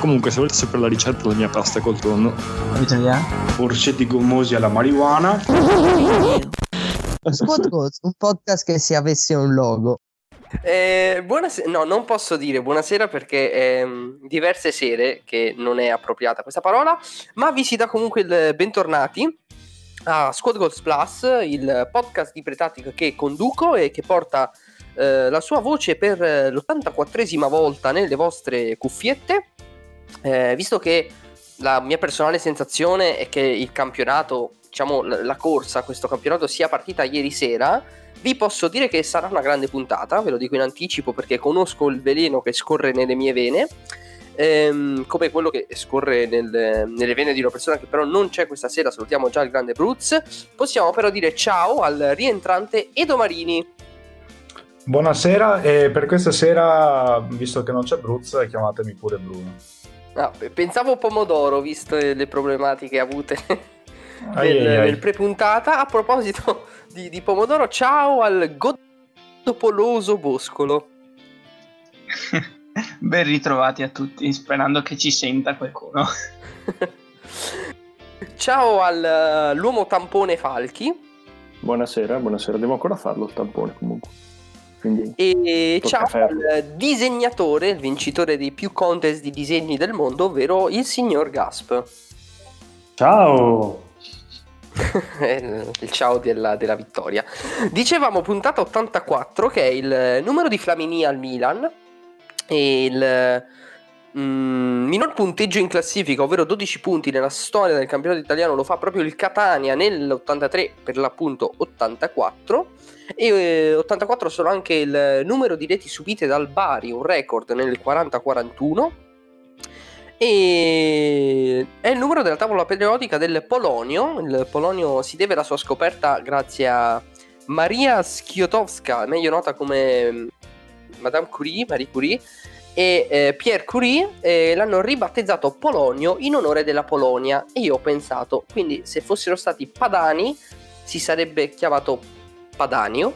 Comunque, se volete sapere la ricetta della mia pasta col tonno? Orsetti gommosi alla marijuana. Squad Goals, un podcast che se avesse un logo. Eh, buonasera, no, non posso dire buonasera perché ehm, diverse sere, che non è appropriata questa parola, ma vi si dà comunque il bentornati a Squad Goals Plus, il podcast di Pretatic che conduco e che porta eh, la sua voce per eh, l'84esima volta nelle vostre cuffiette, Eh, visto che la mia personale sensazione è che il campionato, diciamo la, corsa, questo campionato sia partita ieri sera, vi posso dire che sarà una grande puntata, ve lo dico in anticipo perché conosco il veleno che scorre nelle mie vene, ehm, come quello che scorre nel- nelle vene di una persona che però non c'è questa sera, salutiamo già il grande Bruz. Possiamo però dire ciao al rientrante Edo Marini. Buonasera e per questa sera, visto che non c'è Bruz, chiamatemi pure Bruno. Ah, pe- pensavo pomodoro, visto le problematiche avute nel, ai, ai. nel pre-puntata. A proposito di, di pomodoro, ciao al godopoloso Boscolo. Ben ritrovati a tutti, sperando che ci senta qualcuno. ciao all'uomo tampone Falchi. Buonasera, buonasera, devo ancora farlo il tampone comunque. Quindi E ciao al disegnatore, il vincitore dei più contest di disegni del mondo, ovvero il signor Gasp. ciao! Eh, il ciao della, della vittoria. Dicevamo puntata 84, che è il numero di Flamini al Milan. E il mm, minor punteggio in classifica, ovvero 12 punti nella storia del campionato italiano, lo fa proprio il Catania nell'83, per l'appunto 84. E eh, 84 sono anche il numero di reti subite dal Bari, un record nel 40-41. E è il numero della tavola periodica del Polonio. Il Polonio si deve alla sua scoperta grazie a Maria Schiotowska, meglio nota come mm, Madame Curie, Marie Curie, e eh, Pierre Curie eh, l'hanno ribattezzato Polonio in onore della Polonia. E io ho pensato, quindi se fossero stati padani si sarebbe chiamato Padanio,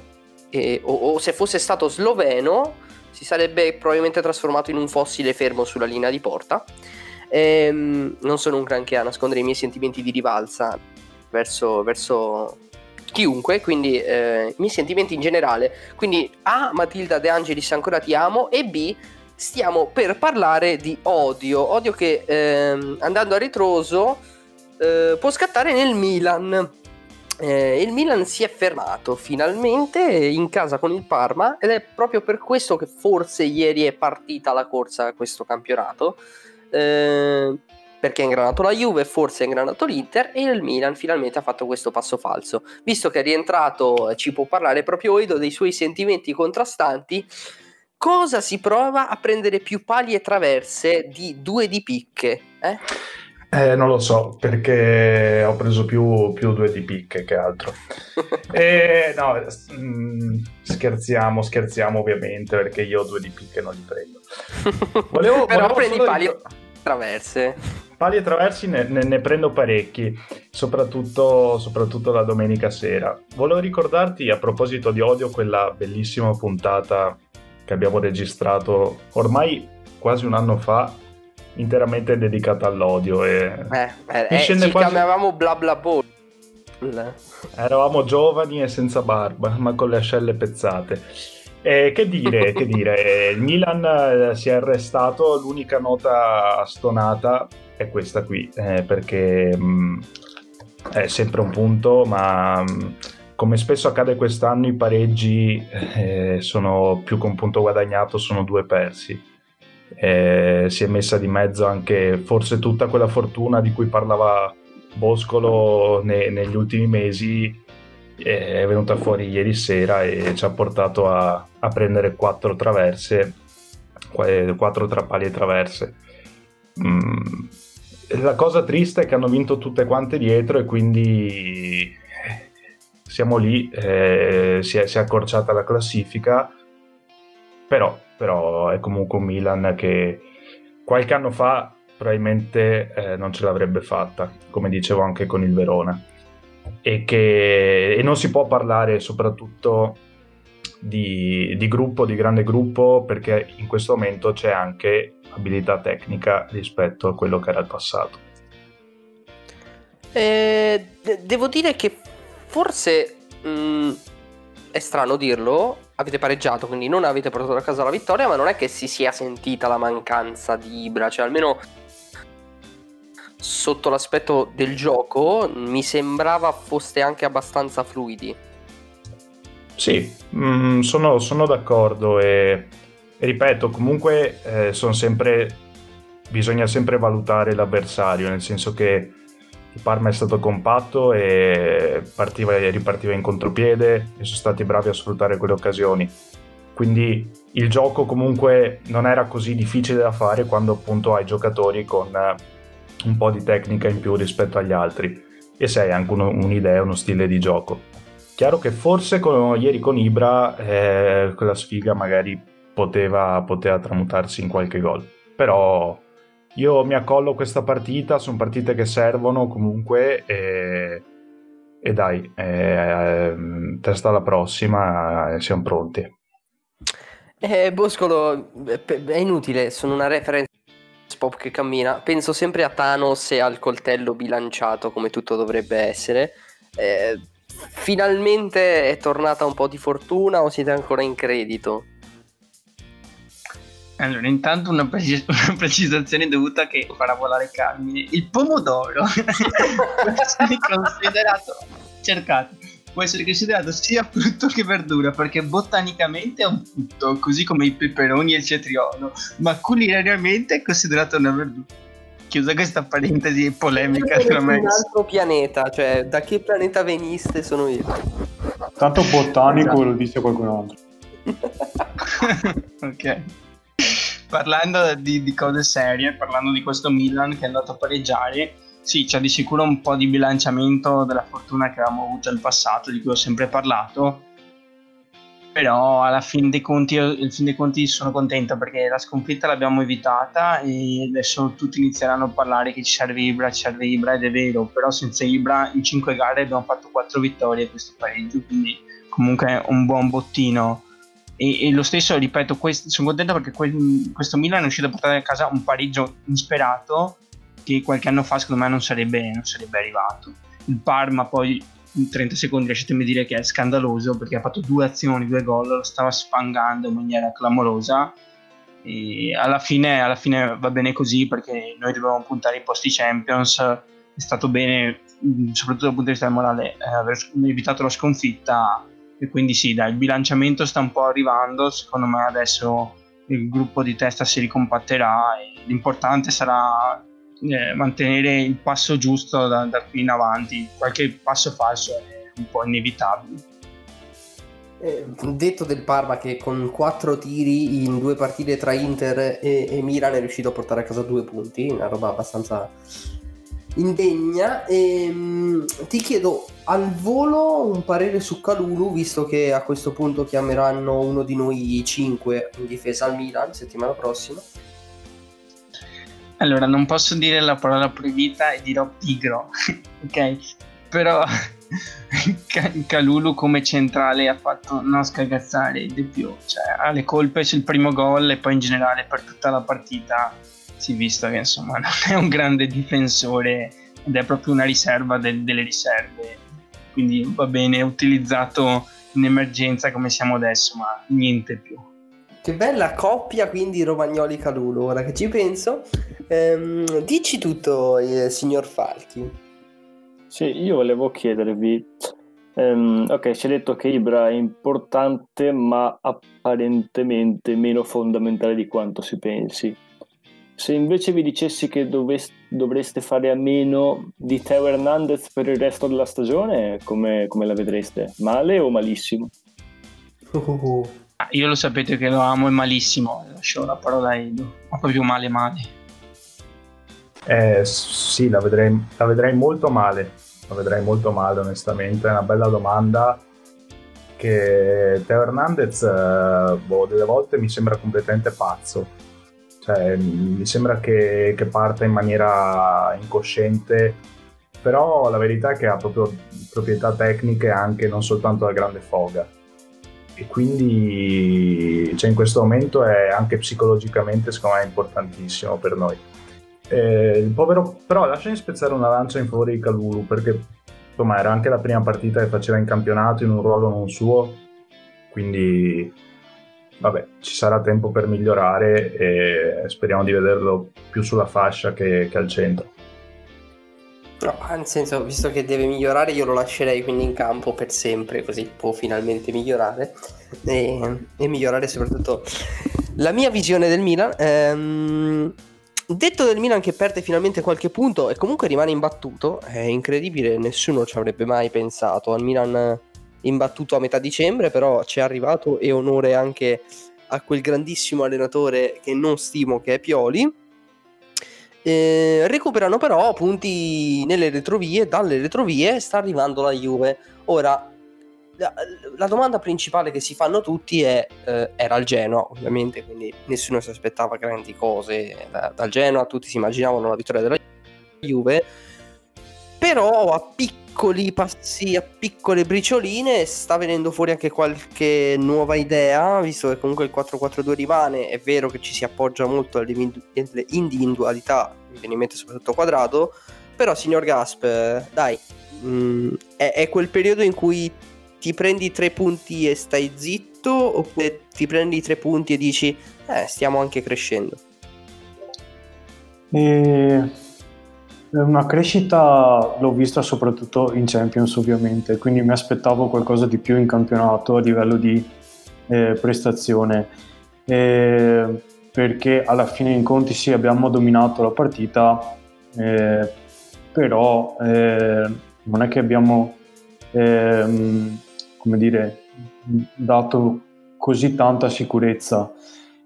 e- o, o se fosse stato sloveno si sarebbe probabilmente trasformato in un fossile fermo sulla linea di porta. Ehm, non sono un granché a nascondere i miei sentimenti di rivalsa verso, verso chiunque, quindi eh, i miei sentimenti in generale. Quindi A, Matilda De Angelis ancora ti amo e B, stiamo per parlare di odio, odio che ehm, andando a ritroso eh, può scattare nel Milan. Eh, il Milan si è fermato finalmente in casa con il Parma ed è proprio per questo che forse ieri è partita la corsa a questo campionato. eh, perché ha ingranato la Juve, forse ha ingranato l'Inter e il Milan finalmente ha fatto questo passo falso. Visto che è rientrato, eh, ci può parlare proprio Edo dei suoi sentimenti contrastanti. Cosa si prova a prendere più pali e traverse di due di picche? Eh? Eh, non lo so, perché ho preso più, più due di picche che altro. E no, s- mm, scherziamo, scherziamo ovviamente, perché io due di picche non li prendo. Volevo- Però volevo prendi pali e traverse. Pali e traversi ne, ne- ne prendo parecchi, soprattutto, soprattutto la domenica sera. Volevo ricordarti, a proposito di odio, quella bellissima puntata che abbiamo registrato ormai quasi un anno fa, interamente dedicata all'odio. E Eh, eh, eh, ci quasi- chiamavamo bla bla ball. Eravamo giovani e senza barba, ma con le ascelle pezzate. E che dire, che dire, il Milan eh, si è arrestato, l'unica nota stonata è questa qui, eh, perché mh, è sempre un punto, ma mh, come spesso accade quest'anno i pareggi eh, sono più che un punto guadagnato, sono due persi. Eh, si è messa di mezzo anche forse tutta quella fortuna di cui parlava Boscolo ne- negli ultimi mesi eh, è venuta fuori ieri sera e ci ha portato a, a prendere quattro traverse, eh, quattro trappali e traverse. Mm, la cosa triste è che hanno vinto tutte quante dietro e quindi siamo lì, eh, si, è, si, è, accorciata la classifica, però, però, è comunque un Milan che qualche anno fa probabilmente eh, non ce l'avrebbe fatta, come dicevo anche con il Verona. E, che, e non si può parlare soprattutto di, di, gruppo, di grande gruppo, perché in questo momento c'è anche abilità tecnica rispetto a quello che era il passato. Eh, devo dire che forse mh, mm, è strano dirlo, avete pareggiato, quindi non avete portato a casa la vittoria, ma non è che si sia sentita la mancanza di Ibra, cioè almeno sotto l'aspetto del gioco mi sembrava foste anche abbastanza fluidi. Sì, mh, mm, sono, sono, d'accordo e, e, ripeto, comunque eh, sempre, bisogna sempre valutare l'avversario, nel senso che il Parma è stato compatto e partiva e ripartiva in contropiede e sono stati bravi a sfruttare quelle occasioni. Quindi il gioco comunque non era così difficile da fare quando appunto hai giocatori con eh, un po' di tecnica in più rispetto agli altri e sei anche uno, un'idea, uno stile di gioco. Chiaro che forse con, ieri con Ibra eh, quella sfiga magari poteva, poteva tramutarsi in qualche gol, però io mi accollo questa partita, sono partite che servono comunque e, e dai, eh, testa alla prossima, eh, siamo pronti. Eh, Boscolo, è inutile, sono una reference pop che cammina. Penso sempre a Thanos e al coltello bilanciato come tutto dovrebbe essere. Eh, finalmente è tornata un po' di fortuna o siete ancora in credito? Allora, intanto una, precis- una, precisazione dovuta che farà volare Carmine. Il pomodoro può essere considerato, cercate, può essere considerato sia frutto che verdura perché botanicamente è un frutto, così come i peperoni e il cetriolo, ma culinariamente è considerato una verdura. Chiusa questa parentesi polemica tra me. un altro pianeta, cioè da che pianeta veniste sono io. Tanto botanico esatto. lo disse qualcun altro. ok parlando di, di, cose serie, parlando di questo Milan che è andato a pareggiare, sì, c'è di sicuro un po' di bilanciamento della fortuna che avevamo avuto nel passato, di cui ho sempre parlato. Però alla fine dei conti, fin dei conti sono contento perché la sconfitta l'abbiamo evitata e adesso tutti inizieranno a parlare che ci serve Ibra, ci serve Ibra ed è vero, però senza Ibra in 5 gare abbiamo fatto 4 vittorie a questo pareggio, quindi comunque un buon bottino e, e, lo stesso, ripeto, quest- sono contento perché que- questo Milan è riuscito a portare a casa un pareggio insperato che qualche anno fa secondo me non sarebbe, non sarebbe arrivato. Il Parma poi in 30 secondi lasciatemi dire che è scandaloso perché ha fatto due azioni, due gol, lo stava spangando in maniera clamorosa e alla fine, alla fine va bene così perché noi dovevamo puntare ai posti Champions è stato bene soprattutto dal punto di vista morale eh, aver evitato la sconfitta e quindi sì, dai, il bilanciamento sta un po' arrivando, secondo me adesso il gruppo di testa si ricompatterà e l'importante sarà eh, mantenere il passo giusto da, da, qui in avanti, qualche passo falso è un po' inevitabile. Eh, detto del Parma che con quattro tiri in due partite tra Inter e, e Milan è riuscito a portare a casa due punti, una roba abbastanza indegna. E, ehm, ti chiedo al volo un parere su Calulu, visto che a questo punto chiameranno uno di noi cinque in difesa al Milan settimana prossima. Allora, non posso dire la parola proibita e dirò pigro, ok? Però Calulu come centrale ha fatto non scagazzare di più, cioè ha le colpe sul primo gol e poi in generale per tutta la partita si è visto che insomma non è un grande difensore ed è proprio una riserva del, delle riserve. Quindi va bene utilizzato in emergenza come siamo adesso ma niente più. Che bella coppia quindi Romagnoli Calulo ora che ci penso. Ehm, dici tutto eh, signor Falchi. Sì io volevo chiedervi Um, ok, ci hai detto che Ibra è importante, ma apparentemente meno fondamentale di quanto si pensi. Se invece vi dicessi che dovest- dovreste fare a meno di Teo Hernandez per il resto della stagione, come, come la vedreste? Male o malissimo? Uh, ah, io lo sapete che lo amo e malissimo, lascio la parola a Edo, ma proprio male male. Eh, sì, la vedrei, la vedrei molto male, lo vedrei molto male onestamente, è una bella domanda che Teo Hernandez eh, boh, delle volte mi sembra completamente pazzo, cioè mi sembra che, che parta in maniera incosciente, però la verità è che ha proprio proprietà tecniche anche non soltanto la grande foga e quindi cioè, in questo momento è anche psicologicamente secondo me importantissimo per noi. Eh, povero, però lasciami spezzare una lancia in favore di Calulu perché insomma era anche la prima partita che faceva in campionato in un ruolo non suo, quindi vabbè, ci sarà tempo per migliorare e speriamo di vederlo più sulla fascia che, che al centro. No, nel senso, visto che deve migliorare, io lo lascerei quindi in campo per sempre, così può finalmente migliorare e, e migliorare soprattutto la mia visione del Milan. Ehm, detto del Milan che perde finalmente qualche punto e comunque rimane imbattuto, è incredibile, nessuno ci avrebbe mai pensato al Milan imbattuto a metà dicembre, però ci è arrivato e onore anche a quel grandissimo allenatore che non stimo che è Pioli. Eh, recuperano però punti nelle retrovie, dalle retrovie sta arrivando la Juve. Ora, la, la domanda principale che si fanno tutti è, eh, era il Genoa ovviamente, quindi nessuno si aspettava grandi cose da, dal Genoa, tutti si immaginavano la vittoria della Juve, però a piccoli passi, a piccole bricioline sta venendo fuori anche qualche nuova idea, visto che comunque il 4-4-2 rimane, è vero che ci si appoggia molto alle individualità, mi viene in mente soprattutto quadrato, però signor Gasp, dai, mh, mm, è, è quel periodo in cui ti prendi tre punti e stai zitto oppure ti prendi tre punti e dici eh, stiamo anche crescendo? E... Una crescita l'ho vista soprattutto in Champions ovviamente, quindi mi aspettavo qualcosa di più in campionato a livello di eh, prestazione, eh, perché alla fine in conti sì abbiamo dominato la partita, eh, però eh, non è che abbiamo ehm, come dire, dato così tanta sicurezza.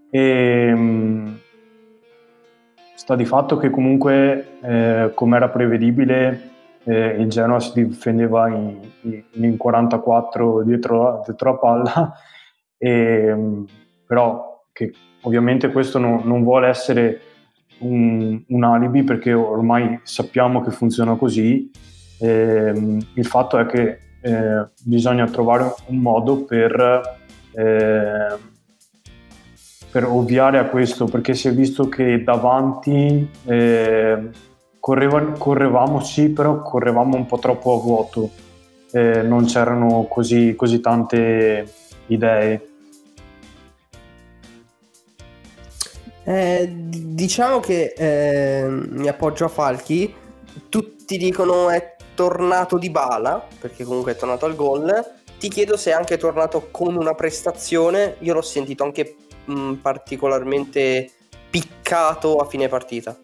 E, um, sta di fatto che comunque, eh, come era prevedibile, eh, il Genoa si difendeva in, in 44 dietro, dietro la palla, e, um, però che ovviamente questo no, non vuole essere un, un, alibi perché ormai sappiamo che funziona così. E, um, il fatto è che eh, bisogna trovare un modo per, eh, per, ovviare a questo, perché si è visto che davanti eh, correva, correvamo sì, però correvamo un po' troppo a vuoto, eh, non c'erano così, così tante idee. Eh, diciamo che eh, mi appoggio a Falchi. Tutti dicono è tornato di bala, perché comunque è tornato al gol. Ti chiedo se è anche tornato con una prestazione. Io l'ho sentito anche mh, particolarmente piccato a fine partita.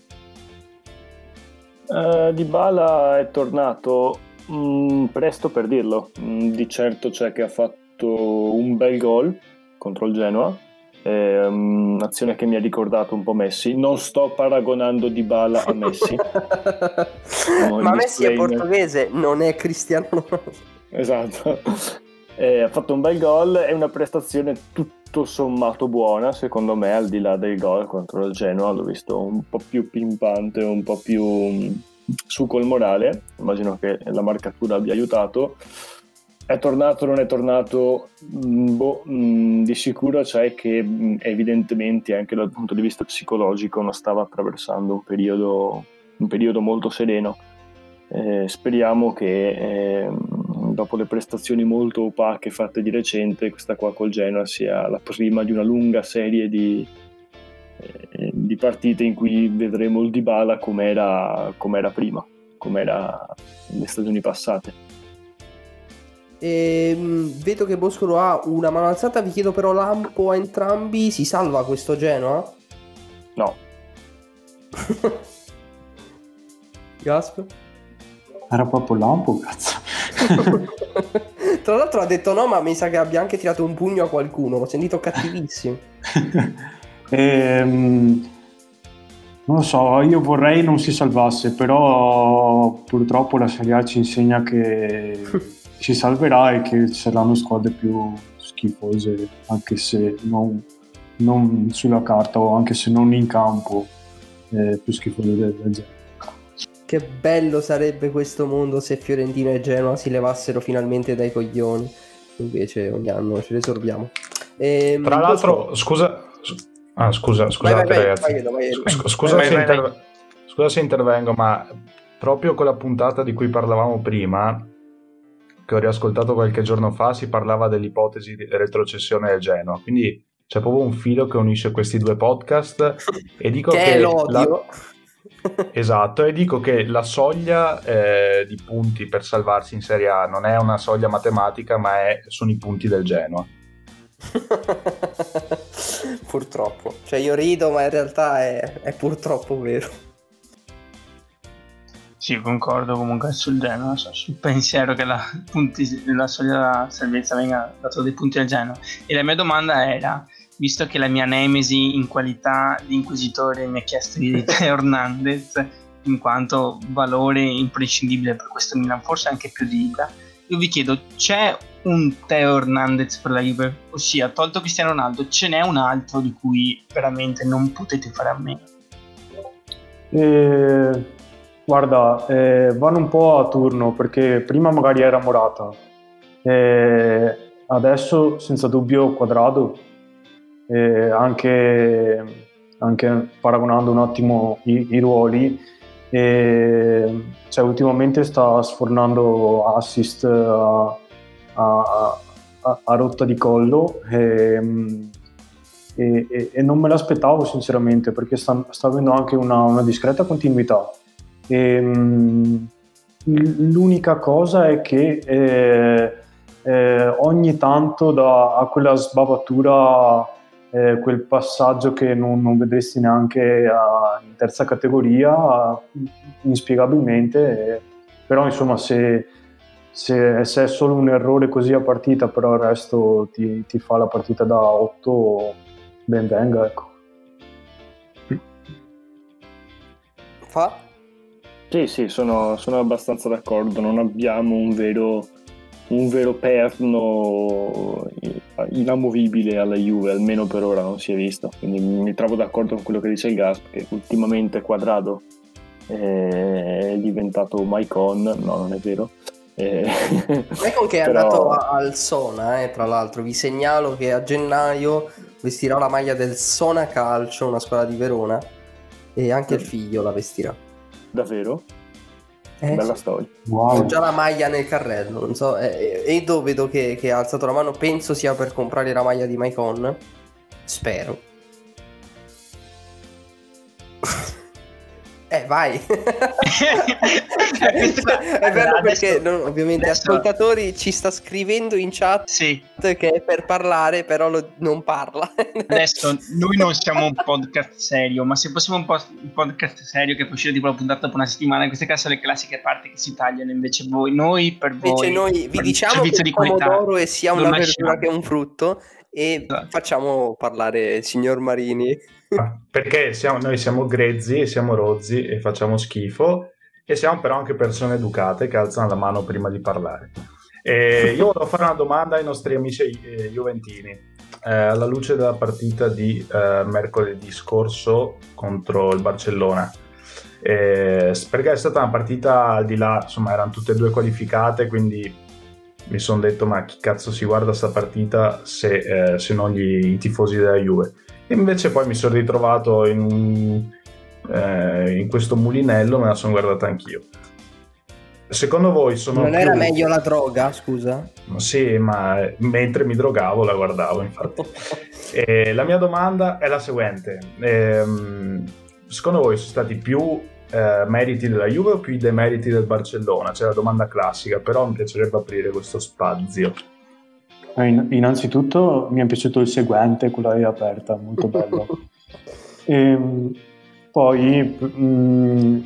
Uh, di bala è tornato mh, presto per dirlo. Mh, di certo c'è che ha fatto un bel gol contro il Genoa è un'azione che mi ha ricordato un po' Messi. Non sto paragonando Di Bala a Messi. Ma Messi è portoghese, non è cristiano. esatto. Eh, ha fatto un bel gol, è una prestazione tutto sommato buona, secondo me, al di là del gol contro il Genoa. L'ho visto un po' più pimpante, un po' più mm, su col morale. Immagino che la marcatura abbia aiutato. È tornato o non è tornato? Mm, boh, mm, di sicuro c'è che evidentemente anche dal punto di vista psicologico non stava attraversando un periodo, un periodo molto sereno. Eh, speriamo che eh, dopo le prestazioni molto opache fatte di recente, questa qua col Genoa sia la prima di una lunga serie di, eh, di partite in cui vedremo il Dybala come era prima, come era le stagioni passate. E, ehm, vedo che Boscolo ha una mano alzata, vi chiedo però lampo a entrambi, si salva questo Genoa? No. Gasp? Era proprio lampo, cazzo. Tra l'altro ha detto no, ma mi sa che abbia anche tirato un pugno a qualcuno, l'ho sentito cattivissimo. ehm, Non lo so, io vorrei non si salvasse, però purtroppo la Serie A ci insegna che si salverà e che saranno squadre più schifose, anche se non, non sulla carta o anche se non in campo, eh, più schifose del, del genere. Che bello sarebbe questo mondo se Fiorentino e Genoa si levassero finalmente dai coglioni. Invece ogni anno ci risorbiamo. Ehm, Tra l'altro, scusa, ah, scusa, scusate vai, vai, ragazzi. vai, vai, vai. Sc- Scusa, Vai, se vai, vai. interve- scusa se intervengo, ma proprio quella puntata di cui parlavamo prima, che ho riascoltato qualche giorno fa, si parlava dell'ipotesi di retrocessione del Genoa. Quindi c'è proprio un filo che unisce questi due podcast e dico che che, è la- l'odio. Esatto, e dico che la soglia eh, di punti per salvarsi in Serie A non è una soglia matematica, ma è- sono i punti del Genoa. purtroppo. Cioè io rido, ma in realtà è, è purtroppo vero. Sì, concordo comunque sul Genoa, so- sul pensiero che la, punti, la soglia salvezza venga dato dei punti al Genoa. E la mia domanda era, visto che la mia nemesi in qualità di inquisitore mi ha chiesto di Teo Hernandez in quanto valore imprescindibile per questo Milan, forse anche più di Ibra, io vi chiedo, c'è un Teo Hernandez per la Juve? Ossia, tolto Cristiano Ronaldo, ce n'è un altro di cui veramente non potete fare a meno? Eh, guarda, eh, vanno un po' a turno perché prima magari era Morata, eh, adesso senza dubbio Quadrado, eh, anche, anche paragonando un attimo i, i ruoli, eh, cioè, ultimamente sta sfornando assist a, a- a- a rotta di collo. ehm, e, e- e non me l'aspettavo sinceramente perché sta, sta avendo anche una, una discreta continuità. Ehm, l'unica cosa è che eh, eh, ogni tanto da, a quella sbavatura, eh, quel passaggio che non, non vedresti neanche a- in terza categoria, inspiegabilmente, eh, però insomma se, se, se è solo un errore così a partita, però il resto ti, ti fa la partita da 8, ben venga, ecco. Fa? Sì, sì, sono, sono abbastanza d'accordo. Non abbiamo un vero, un vero perno inamovibile alla Juve, almeno per ora non si è visto. Quindi mi trovo d'accordo con quello che dice il Gasp, che ultimamente Quadrado è diventato Maicon, no, non è vero. Eh, Maicon che è però- andato al Sona, eh, tra l'altro. Vi segnalo che a gennaio vestirà la maglia del Sona Calcio, una squadra di Verona, e anche il figlio la vestirà. Davvero? Eh, Bella sì. storia. Ho Wow. già la maglia nel carrello, non so. eh, Edo vedo che, che ha alzato la mano, penso sia per comprare la maglia di Maicon. Spero. Eh, vai. è vero Adesso- perché non- ovviamente adesso- ascoltatori ci sta scrivendo in chat Sì, che è per parlare, però lo- non parla. adesso noi non siamo un podcast serio, ma se fossimo un, po- un podcast serio che può uscire tipo la puntata dopo una settimana, queste qua sono le classiche parti che si tagliano, invece voi, noi per voi... Invece noi vi diciamo che il pomodoro è sia una verdura che un frutto e Esatto. facciamo parlare il signor Marini. Ah, Perché siamo- noi siamo grezzi e siamo rozzi e facciamo schifo e siamo però anche persone educate che alzano la mano prima di parlare. E io volevo fare una domanda ai nostri amici eh, juventini. Eh, alla luce della partita di eh, mercoledì scorso contro il Barcellona, Eh, perché è stata una partita al di là, insomma, erano tutte e due qualificate, quindi mi sono detto: ma chi cazzo si guarda sta partita se, eh, se non gli, i tifosi della Juve? Invece poi mi sono ritrovato in, un- eh, in questo mulinello, me la sono guardata anch'io. Secondo voi sono non più- era meglio la droga, scusa? Sì, ma mentre mi drogavo la guardavo, infatti. E la mia domanda è la seguente. Ehm, secondo voi sono stati più eh, meriti della Juve o più i demeriti del Barcellona? C'è la domanda classica, però mi piacerebbe aprire questo spazio. Eh, in- Innanzitutto mi è piaciuto il seguente, quella è aperta, molto bello. Ehm, poi, mm,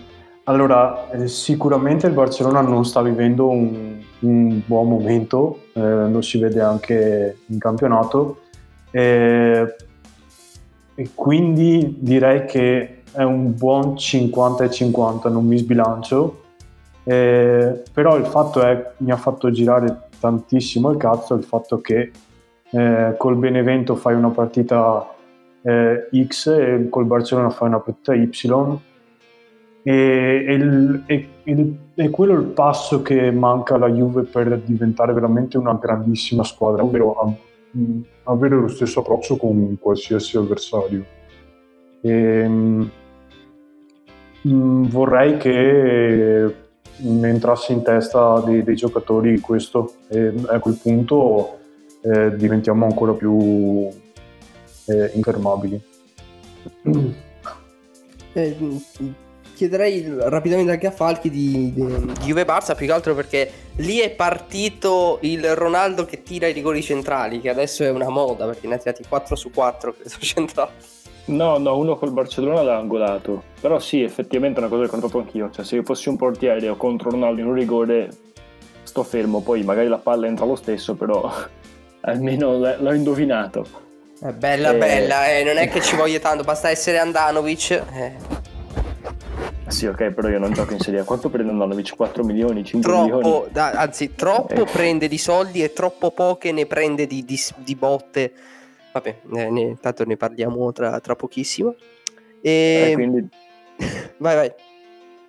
allora, eh, sicuramente il Barcellona non sta vivendo un, un buon momento, eh, lo si vede anche in campionato, eh, e quindi direi che è un buon 50 e 50, non mi sbilancio. Eh, però il fatto è, mi ha fatto girare tantissimo il cazzo il fatto che eh, col Benevento fai una partita eh, X e col Barcellona fai una partita Y e, il, e, e, quello è il passo che manca alla Juve per diventare veramente una grandissima squadra, ovvero avere lo stesso approccio con qualsiasi avversario. E, mh, vorrei che entrasse in testa dei, dei giocatori questo e a quel punto eh, diventiamo ancora più eh, infermabili. Eh, chiederei rapidamente anche a Falchi di, di, Juve Barça più che altro perché lì è partito il Ronaldo che tira i rigori centrali che adesso è una moda perché ne ha tirati 4 su 4 credo centrali No, no, uno col Barcellona l'ha angolato. Però sì, effettivamente è una cosa che ho contato anch'io. Cioè, se io fossi un portiere o contro Ronaldo in un rigore, sto fermo. Poi magari la palla entra lo stesso, però almeno l'ho indovinato. È bella, eh... bella, eh. non è che ci voglia tanto, basta essere Andanovic. Eh. Sì, ok, però io non gioco in Serie A. Quanto prende Andanovic? 4 milioni, 5 troppo, milioni? Da, anzi, troppo eh. prende di soldi e troppo poche ne prende di, di, di botte. Vabbè, eh, ne, tanto ne parliamo tra, tra pochissimo. E... Eh, quindi... vai, vai.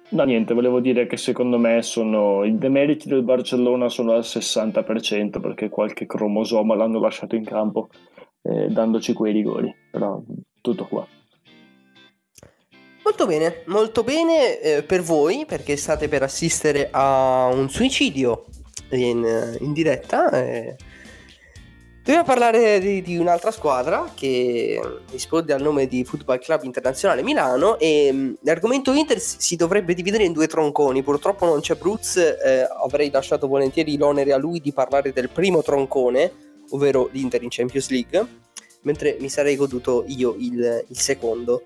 No, niente, volevo dire che secondo me sono i demeriti del Barcellona sono al 60% perché qualche cromosoma l'hanno lasciato in campo eh, dandoci quei rigori, però tutto qua. Molto bene, molto bene eh, per voi perché state per assistere a un suicidio in, in diretta. Eh Dobbiamo parlare di, di, un'altra squadra che risponde al nome di Football Club Internazionale Milano e mm, l'argomento Inter si dovrebbe dividere in due tronconi. Purtroppo non c'è Bruz, eh, avrei lasciato volentieri l'onere a lui di parlare del primo troncone, ovvero l'Inter in Champions League, mentre mi sarei goduto io il, il secondo.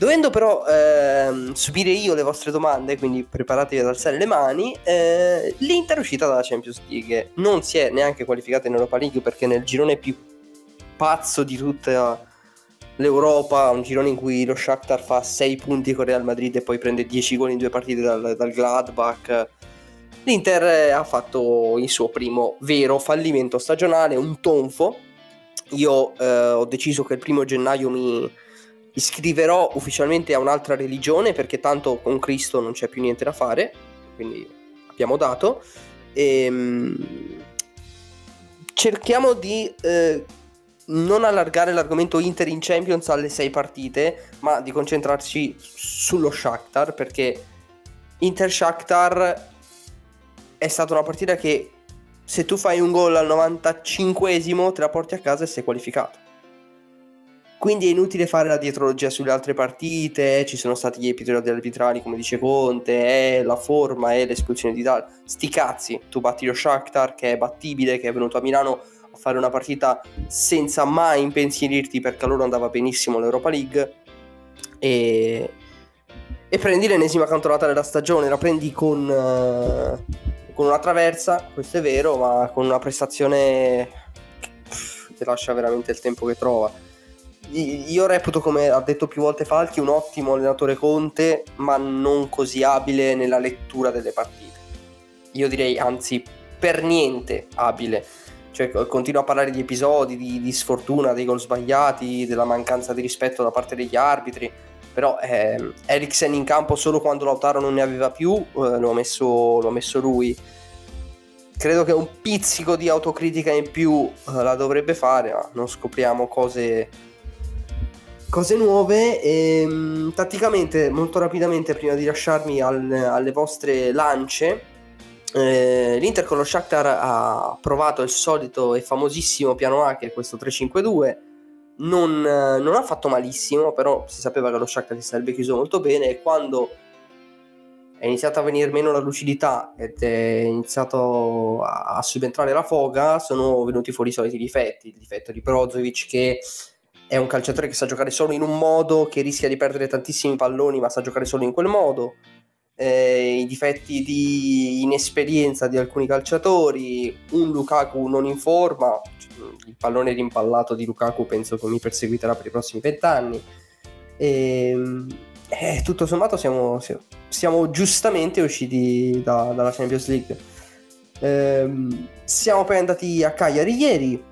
Dovendo però ehm, subire io le vostre domande, quindi preparatevi ad alzare le mani, eh, l'Inter è uscita dalla Champions League. Non si è neanche qualificata in Europa League perché nel girone più pazzo di tutta l'Europa, un girone in cui lo Shakhtar fa 6 punti con Real Madrid e poi prende 10 gol in due partite dal, dal Gladbach. L'Inter ha fatto il suo primo vero fallimento stagionale, un tonfo. Io eh, ho deciso che il primo gennaio mi iscriverò ufficialmente a un'altra religione perché tanto con Cristo non c'è più niente da fare, quindi abbiamo dato. E, ehm, cerchiamo di eh, non allargare l'argomento Inter in Champions alle sei partite, ma di concentrarci sullo Shakhtar perché Inter Shakhtar è stata una partita che se tu fai un gol al 95esimo te la porti a casa e sei qualificato. Quindi è inutile fare la dietrologia sulle altre partite, ci sono stati gli episodi arbitrali come dice Conte, è la forma, è l'espulsione di Dal. Sti cazzi, tu batti lo Shakhtar che è battibile, che è venuto a Milano a fare una partita senza mai impensierirti perché a loro andava benissimo l'Europa League e, e prendi l'ennesima cantonata della stagione, la prendi con, uh, con una traversa, questo è vero, ma con una prestazione che ti lascia veramente il tempo che trova io reputo, come ha detto più volte Falchi, un ottimo allenatore Conte, ma non così abile nella lettura delle partite. Io direi, anzi, per niente abile. Cioè, continuo a parlare di episodi, di, di sfortuna, dei gol sbagliati, della mancanza di rispetto da parte degli arbitri. Però eh, Eriksen in campo solo quando Lautaro non ne aveva più, eh, lo, ha messo, lo ha messo lui credo che un pizzico di autocritica in più uh, la dovrebbe fare, ma non scopriamo cose cose nuove e ehm, tatticamente molto rapidamente prima di lasciarmi al, alle vostre lance eh, l'Inter con lo Shakhtar ha provato il solito e famosissimo piano A che è questo 3-5-2 non, non, ha fatto malissimo però si sapeva che lo Shakhtar si sarebbe chiuso molto bene e quando è iniziata a venire meno la lucidità ed è iniziato a, a subentrare la foga sono venuti fuori i soliti difetti il difetto di Brozovic che è un calciatore che sa giocare solo in un modo, che rischia di perdere tantissimi palloni, ma sa giocare solo in quel modo. Eh, I difetti di inesperienza di alcuni calciatori, un Lukaku non in forma, il pallone rimpallato di Lukaku penso che mi perseguiterà per i prossimi vent'anni. E, ehm, eh, tutto sommato siamo, siamo giustamente usciti da- dalla Champions League. Ehm, siamo poi andati a Cagliari ieri.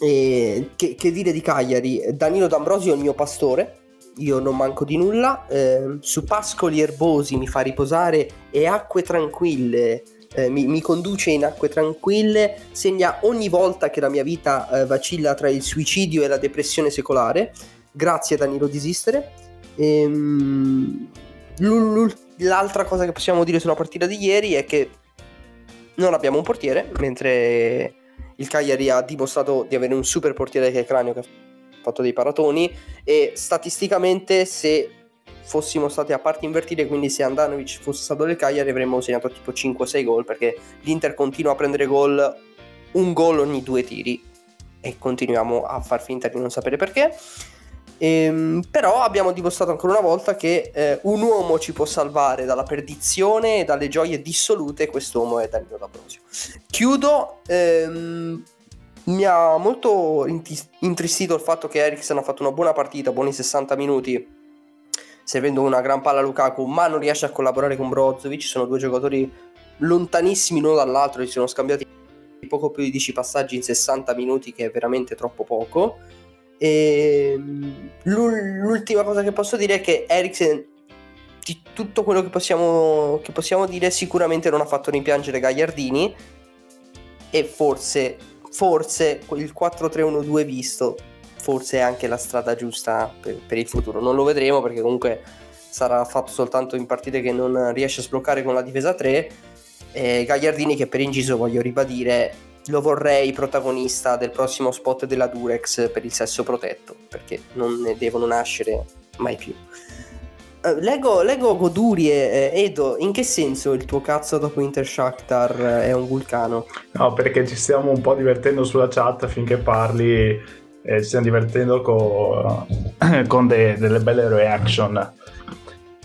E che, che dire di Cagliari? Danilo D'Ambrosio è il mio pastore. Io non manco di nulla. Ehm, su pascoli erbosi mi fa riposare e acque tranquille. eh, mi, mi conduce in acque tranquille, segna ogni volta che la mia vita eh, vacilla tra il suicidio e la depressione secolare. Grazie Danilo Disistere. Ehm, l'altra cosa che possiamo dire sulla partita di ieri è che non abbiamo un portiere, mentre il Cagliari ha dimostrato di avere un super portiere che è Cranio che ha fatto dei paratoni e statisticamente se fossimo stati a parti invertite, quindi se Andanovic fosse stato del Cagliari avremmo segnato tipo 5-6 gol perché l'Inter continua a prendere gol, un gol ogni due tiri e continuiamo a far finta di non sapere perché. Ehm, però abbiamo dimostrato ancora una volta che eh, un uomo ci può salvare dalla perdizione e dalle gioie dissolute, quest'uomo è Danilo D'Ambrosio. Chiudo, ehm, mi ha molto intristito il fatto che Eriksen ha fatto una buona partita, buoni 60 minuti, servendo una gran palla a Lukaku, ma non riesce a collaborare con Brozovic, sono due giocatori lontanissimi l'uno dall'altro, si sono scambiati poco più di 10 passaggi in 60 minuti, che è veramente troppo poco. E l'ul- l'ultima cosa che posso dire è che Eriksen, di tutto quello che possiamo, che possiamo dire, sicuramente non ha fatto rimpiangere Gagliardini. E forse, forse il 4-3-1-2 visto, forse è anche la strada giusta per, per il futuro. Non lo vedremo perché comunque sarà fatto soltanto in partite che non riesce a sbloccare con la difesa 3. E Gagliardini, che per inciso voglio ribadire, lo vorrei protagonista del prossimo spot della Durex per il sesso protetto, perché non ne devono nascere mai più. Eh, leggo, leggo Godurie, eh, Edo, in che senso il tuo cazzo dopo Inter Shakhtar eh, è un vulcano? No, perché ci stiamo un po' divertendo sulla chat finché parli e ci stiamo divertendo co- con de- delle belle reaction.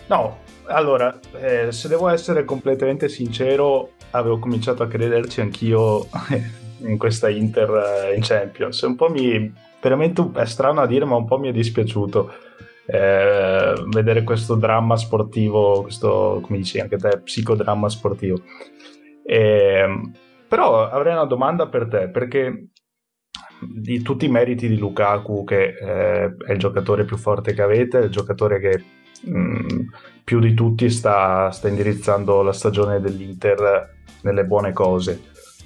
No, allora, eh, se devo essere completamente sincero, avevo cominciato a crederci anch'io in questa Inter eh, in Champions. Un po' mi... veramente è strano a dire, ma un po' mi è dispiaciuto eh, vedere questo dramma sportivo, questo, come dici anche te, psicodramma sportivo. Ehm, però avrei una domanda per te, perché di tutti i meriti di Lukaku, che eh, è il giocatore più forte che avete, il giocatore che mh, più di tutti sta, sta indirizzando la stagione dell'Inter nelle buone cose,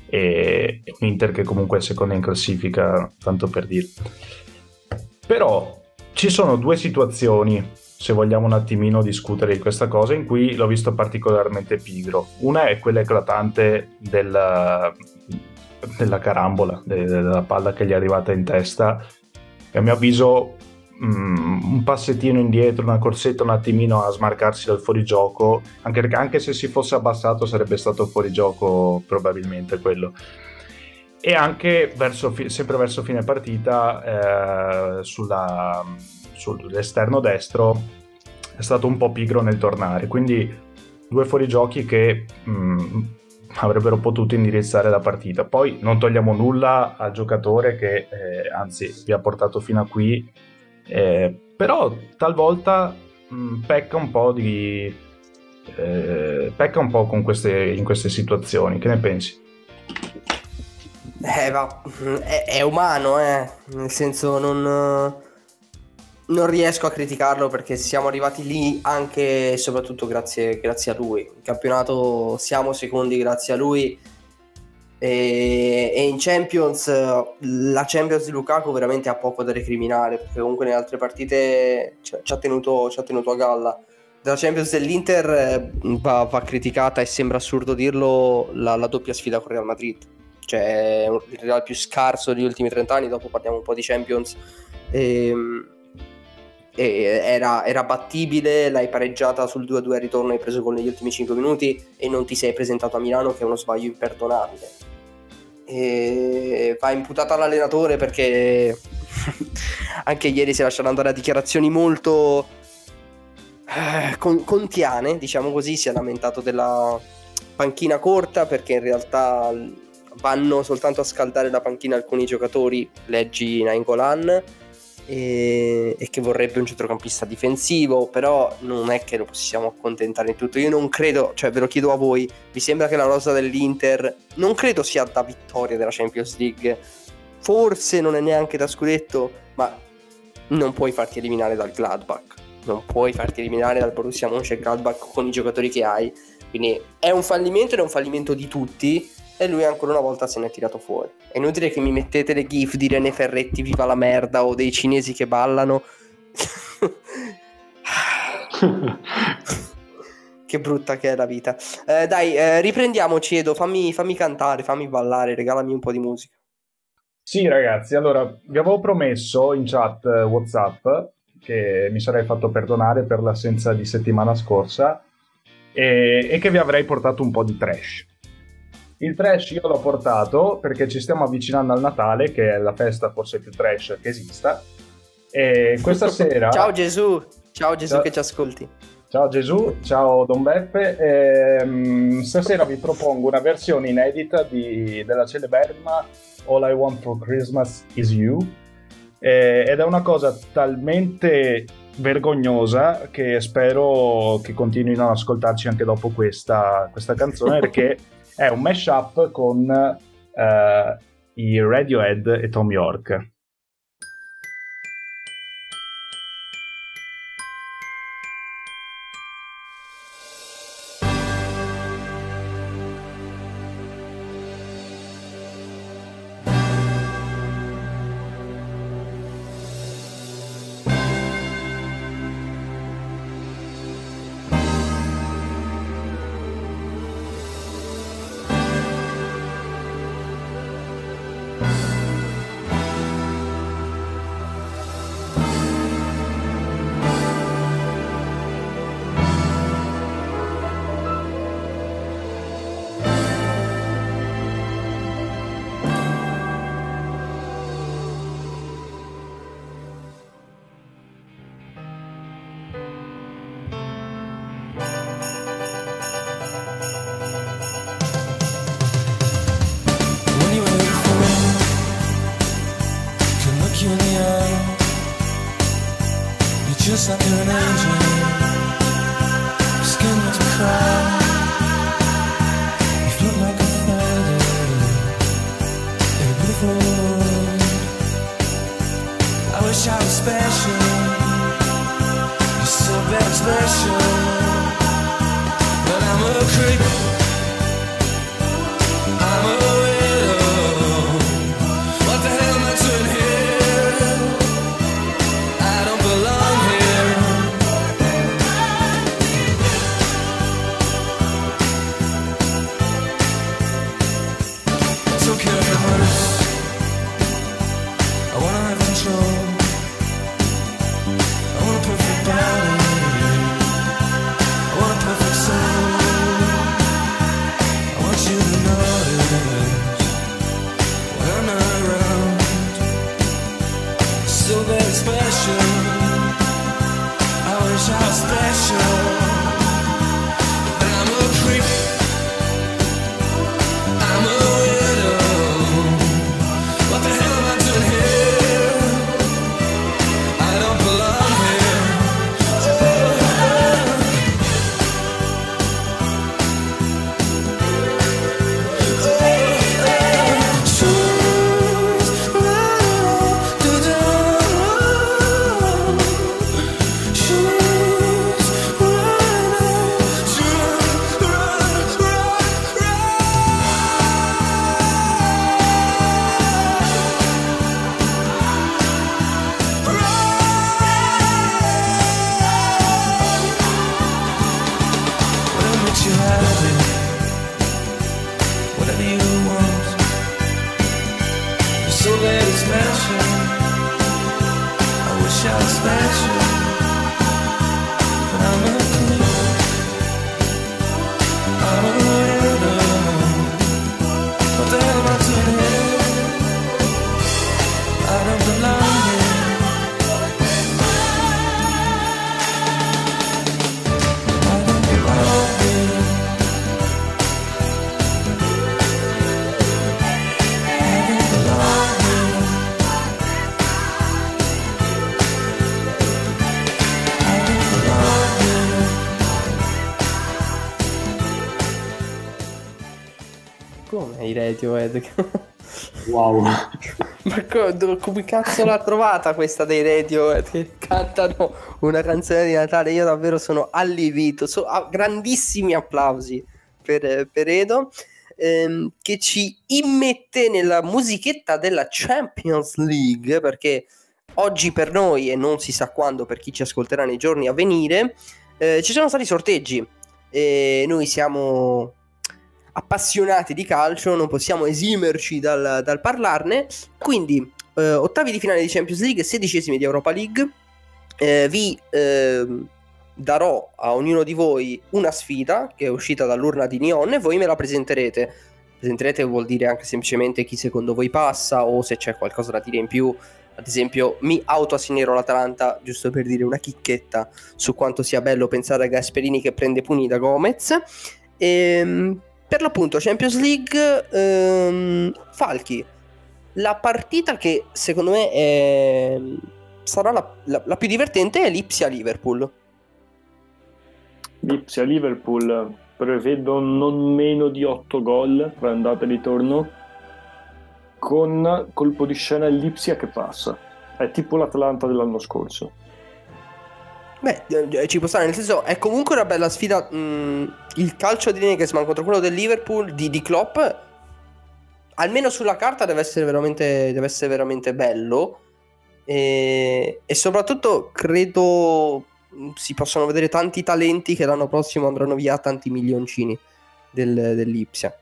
e e un Inter che comunque è seconda in classifica, tanto per dire. Però ci sono due situazioni, se vogliamo un attimino discutere di questa cosa, in cui l'ho visto particolarmente pigro. Una è quella eclatante della, della carambola, de- della palla che gli è arrivata in testa. E a mio avviso un passettino indietro, una corsetta un attimino a smarcarsi dal fuorigioco, anche anche se si fosse abbassato sarebbe stato fuorigioco probabilmente quello. E anche verso sempre verso fine partita eh, sulla- sull'esterno destro è stato un po' pigro nel tornare quindi due fuorigiochi che mh, avrebbero potuto indirizzare la partita. Poi non togliamo nulla al giocatore che eh, anzi vi ha portato fino a qui eh, però talvolta mh, pecca un po' di eh, pecca un po' queste, in queste situazioni che ne pensi? Eh, va, è, è umano, eh. Nel senso, non, non riesco a criticarlo perché siamo arrivati lì anche e soprattutto grazie, grazie a lui. In campionato siamo secondi grazie a lui. E, e in Champions, la Champions di Lukaku veramente ha poco da recriminare perché comunque nelle altre partite ci, ci ha, tenuto, ci ha tenuto a galla. Della Champions dell'Inter eh, va, va criticata e sembra assurdo dirlo la, la doppia sfida con Real Madrid cioè il Real più scarso degli ultimi 30 anni, dopo parliamo un po' di Champions, ehm, e era, era battibile, l'hai pareggiata sul 2-2 al ritorno, hai preso gol negli ultimi 5 minuti e non ti sei presentato a Milano che è uno sbaglio imperdonabile. E va imputata all'allenatore perché anche ieri si è lasciato andare a dichiarazioni molto eh, con- contiane, diciamo così, si è lamentato della panchina corta perché in realtà vanno soltanto a scaldare la panchina alcuni giocatori, leggi Nainggolan, e, e che vorrebbe un centrocampista difensivo, però non è che lo possiamo accontentare in tutto. Io non credo, cioè ve lo chiedo a voi, vi sembra che la rosa dell'Inter non credo sia da vittoria della Champions League, forse non è neanche da scudetto, ma non puoi farti eliminare dal Gladbach, non puoi farti eliminare dal Borussia Mönchengladbach con i giocatori che hai, quindi è un fallimento ed è un fallimento di tutti e lui ancora una volta se ne è tirato fuori. È inutile che mi mettete le gif di René Ferretti viva la merda o dei cinesi che ballano. che brutta che è la vita. Eh, dai, eh, riprendiamoci Edo, fammi, fammi cantare, fammi ballare, regalami un po' di musica. Sì, ragazzi, allora vi avevo promesso in chat eh, WhatsApp che mi sarei fatto perdonare per l'assenza di settimana scorsa e, e che vi avrei portato un po' di trash. Il trash io l'ho portato perché ci stiamo avvicinando al Natale, che è la festa forse più trash che esista. E questa sera. ciao Gesù, ciao Gesù ciao. che ci ascolti. Ciao Gesù, ciao Don Beppe. Ehm, stasera vi propongo una versione inedita di, della celeberrima All I Want for Christmas is You. Eh, ed è una cosa talmente vergognosa che spero che continuino ad ascoltarci anche dopo questa, questa canzone perché è un mashup con uh, i Radiohead e Tom York. Radiohead. Wow. Ma co- come cazzo l'ha trovata questa dei Radiohead che cantano una canzone di Natale? Io davvero sono allibito. So- ah, grandissimi applausi per, per Edo. ehm, che ci immette nella musichetta della Champions League perché oggi per noi e non si sa quando per chi ci ascolterà nei giorni a venire eh, ci sono stati sorteggi e noi siamo appassionati di calcio, non possiamo esimerci dal, dal parlarne. Quindi, eh, ottavi di finale di Champions League, sedicesimi di Europa League. Eh, vi ehm, darò a ognuno di voi una sfida che è uscita dall'urna di Neon e voi me la presenterete. Presenterete vuol dire anche semplicemente chi secondo voi passa o se c'è qualcosa da dire in più. Ad esempio, mi autoassegnerò l'Atalanta, giusto per dire una chicchetta su quanto sia bello pensare a Gasperini che prende puni da Gomez. Ehm, per l'appunto Champions League ehm, Falchi. La partita che secondo me è, sarà la, la- la più divertente è Lipsia Liverpool Lipsia Liverpool prevedo non meno di 8 gol tra andata e ritorno con colpo di scena Lipsia che passa. È tipo l'Atalanta dell'anno scorso beh eh, ci può stare nel senso è comunque una bella sfida mh, il calcio di Nagelsmann contro quello del Liverpool di, di Klopp almeno sulla carta deve essere veramente, deve essere veramente bello. E, e soprattutto credo mh, si possono vedere tanti talenti che l'anno prossimo andranno via tanti milioncini del, dell'Ipsia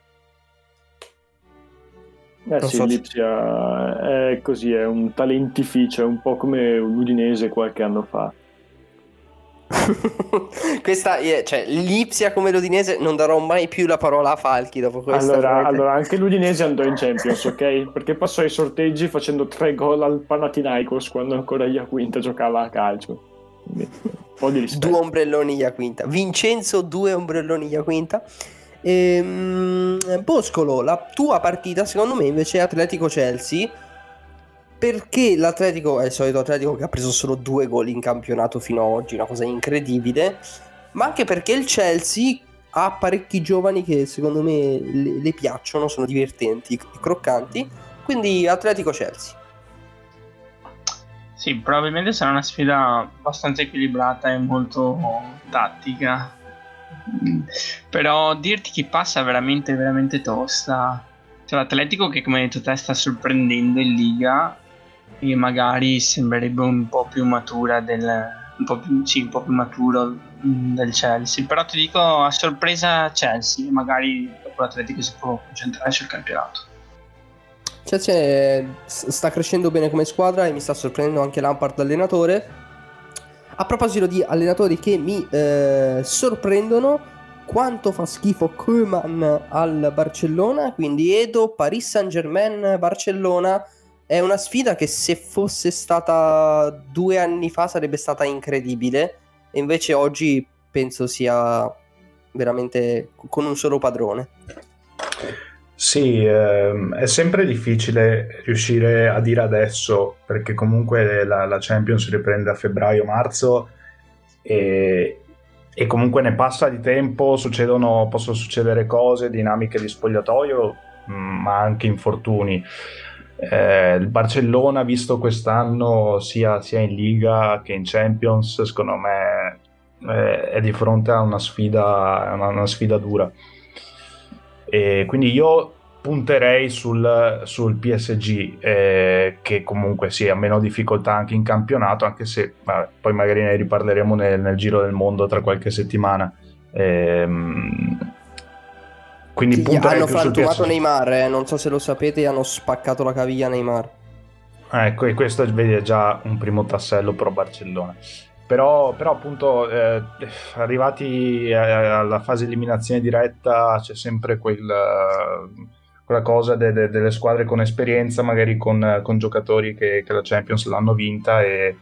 eh Non sì, so se- Lipsia è così è un talentificio è un po' come l'Udinese qualche anno fa questa cioè l'Ipsia come l'Udinese non darò mai più la parola a Falchi dopo questa Allora, allora, anche l'Udinese andò in Champions, ok? Perché passò ai sorteggi facendo tre gol al Panathinaikos quando ancora Iaquinta giocava a calcio. Un po' di rispetto. due ombrelloni Iaquinta Vincenzo due ombrelloni Iaquinta ehm, Boscolo la tua partita secondo me invece è Atletico Chelsea perché l'Atletico è il solito Atletico che ha preso solo due gol in campionato fino ad oggi una cosa incredibile ma anche perché il Chelsea ha parecchi giovani che secondo me le, le piacciono sono divertenti croccanti quindi Atletico Chelsea Sì, probabilmente sarà una sfida abbastanza equilibrata e molto tattica. Però dirti chi passa è veramente, veramente tosta. C'è l'Atletico che, come hai detto te, sta sorprendendo in Liga e magari sembrerebbe un po' più matura del... Un po' più, sì, un po' più maturo mm, del Chelsea. Però ti dico, a sorpresa Chelsea, magari dopo l'Atletico si può concentrare sul campionato. Chelsea s- sta crescendo bene come squadra e mi sta sorprendendo anche Lampard allenatore. A proposito di allenatori che mi eh, sorprendono, quanto fa schifo Koeman al Barcellona, quindi Edo, Paris Saint Germain, Barcellona. È una sfida che se fosse stata due anni fa sarebbe stata incredibile e invece oggi penso sia veramente con un solo padrone. Sì, ehm, è sempre difficile riuscire a dire adesso perché comunque la, la Champions riprende a febbraio-marzo e, e comunque ne passa di tempo, possono succedere cose, dinamiche di spogliatoio, ma anche infortuni. Eh, il Barcellona, visto quest'anno sia, sia in Liga che in Champions, secondo me eh, è di fronte a una sfida, una, una sfida dura. E quindi io punterei sul, sul PSG, eh, che comunque sì, ha meno difficoltà anche in campionato, anche se vabbè, poi magari ne riparleremo nel, nel giro del mondo tra qualche settimana. Ehm, quindi Sì, punterei hanno frantumato. Neymar, eh, non so se lo sapete, hanno spaccato la caviglia Neymar. Ecco, e questo vedi, è già un primo tassello pro Barcellona. Però, però appunto, eh, arrivati eh, alla fase eliminazione diretta, c'è sempre quel, quella cosa de- de- delle squadre con esperienza, magari con, con giocatori che, che la Champions l'hanno vinta, e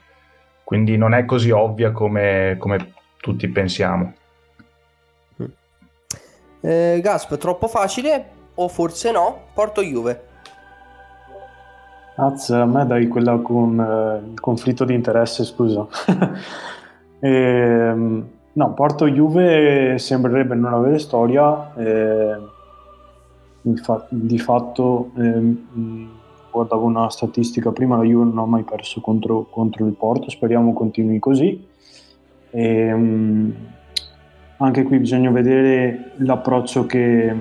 quindi non è così ovvia come, come tutti pensiamo. Eh, Gasp, troppo facile o forse no? Porto Juve. Az, a me dai quella con eh, il conflitto di interesse, scusa. Ehm, no, Porto Juve sembrerebbe non avere storia. eh, di, fa- di fatto ehm, guardavo una statistica prima, la Juve non ha mai perso contro, contro il Porto, speriamo continui così. E, ehm, anche qui bisogna vedere l'approccio che,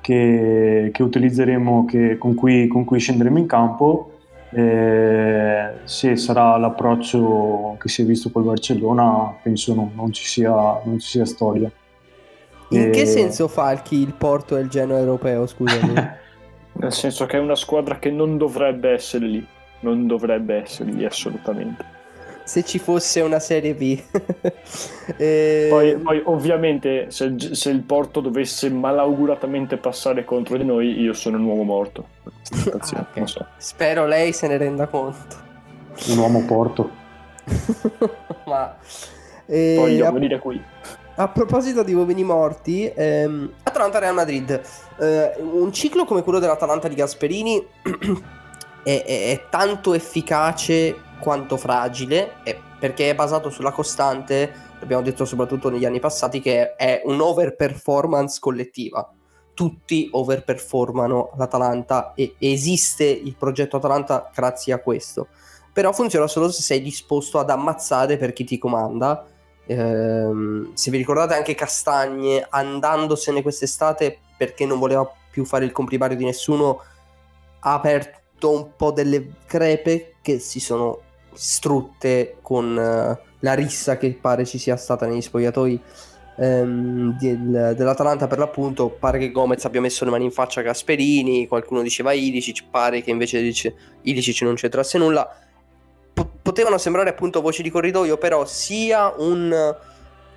che, che utilizzeremo, che, con, cui, con, cui, scenderemo in campo. Eh, se sarà l'approccio che si è visto col Barcellona, penso non, non, ci, sia, non ci, sia, storia. In e... che senso Falchi il Porto e il Genoa europeo? Scusami. Nel senso che è una squadra che non dovrebbe essere lì, non dovrebbe essere lì assolutamente se ci fosse una serie B. e... poi, poi, ovviamente, se, se, il Porto dovesse malauguratamente passare contro di noi, io sono un uomo morto. Ah, okay. so. Spero lei se ne renda conto. Un uomo Porto. Ma eh, voglio a... venire qui. A proposito di uomini morti, ehm, Atalanta Real Madrid, eh, un ciclo come quello dell'Atalanta di Gasperini è, è, è tanto efficace quanto fragile, perché è basato sulla costante, abbiamo detto soprattutto negli anni passati, che è un'overperformance collettiva. Tutti overperformano l'Atalanta e esiste il progetto Atalanta grazie a questo. Però funziona solo se sei disposto ad ammazzare per chi ti comanda. Ehm, se vi ricordate anche Castagne andandosene quest'estate perché non voleva più fare il comprimario di nessuno, ha aperto un po' delle crepe che si sono strutte con uh, la rissa che pare ci sia stata negli spogliatoi um, del, dell'Atalanta per l'appunto. Pare che Gomez abbia messo le mani in faccia a Gasperini qualcuno diceva Ilicic pare che invece dice, Ilicic non c'entrasse nulla. P- potevano sembrare appunto voci di corridoio però sia un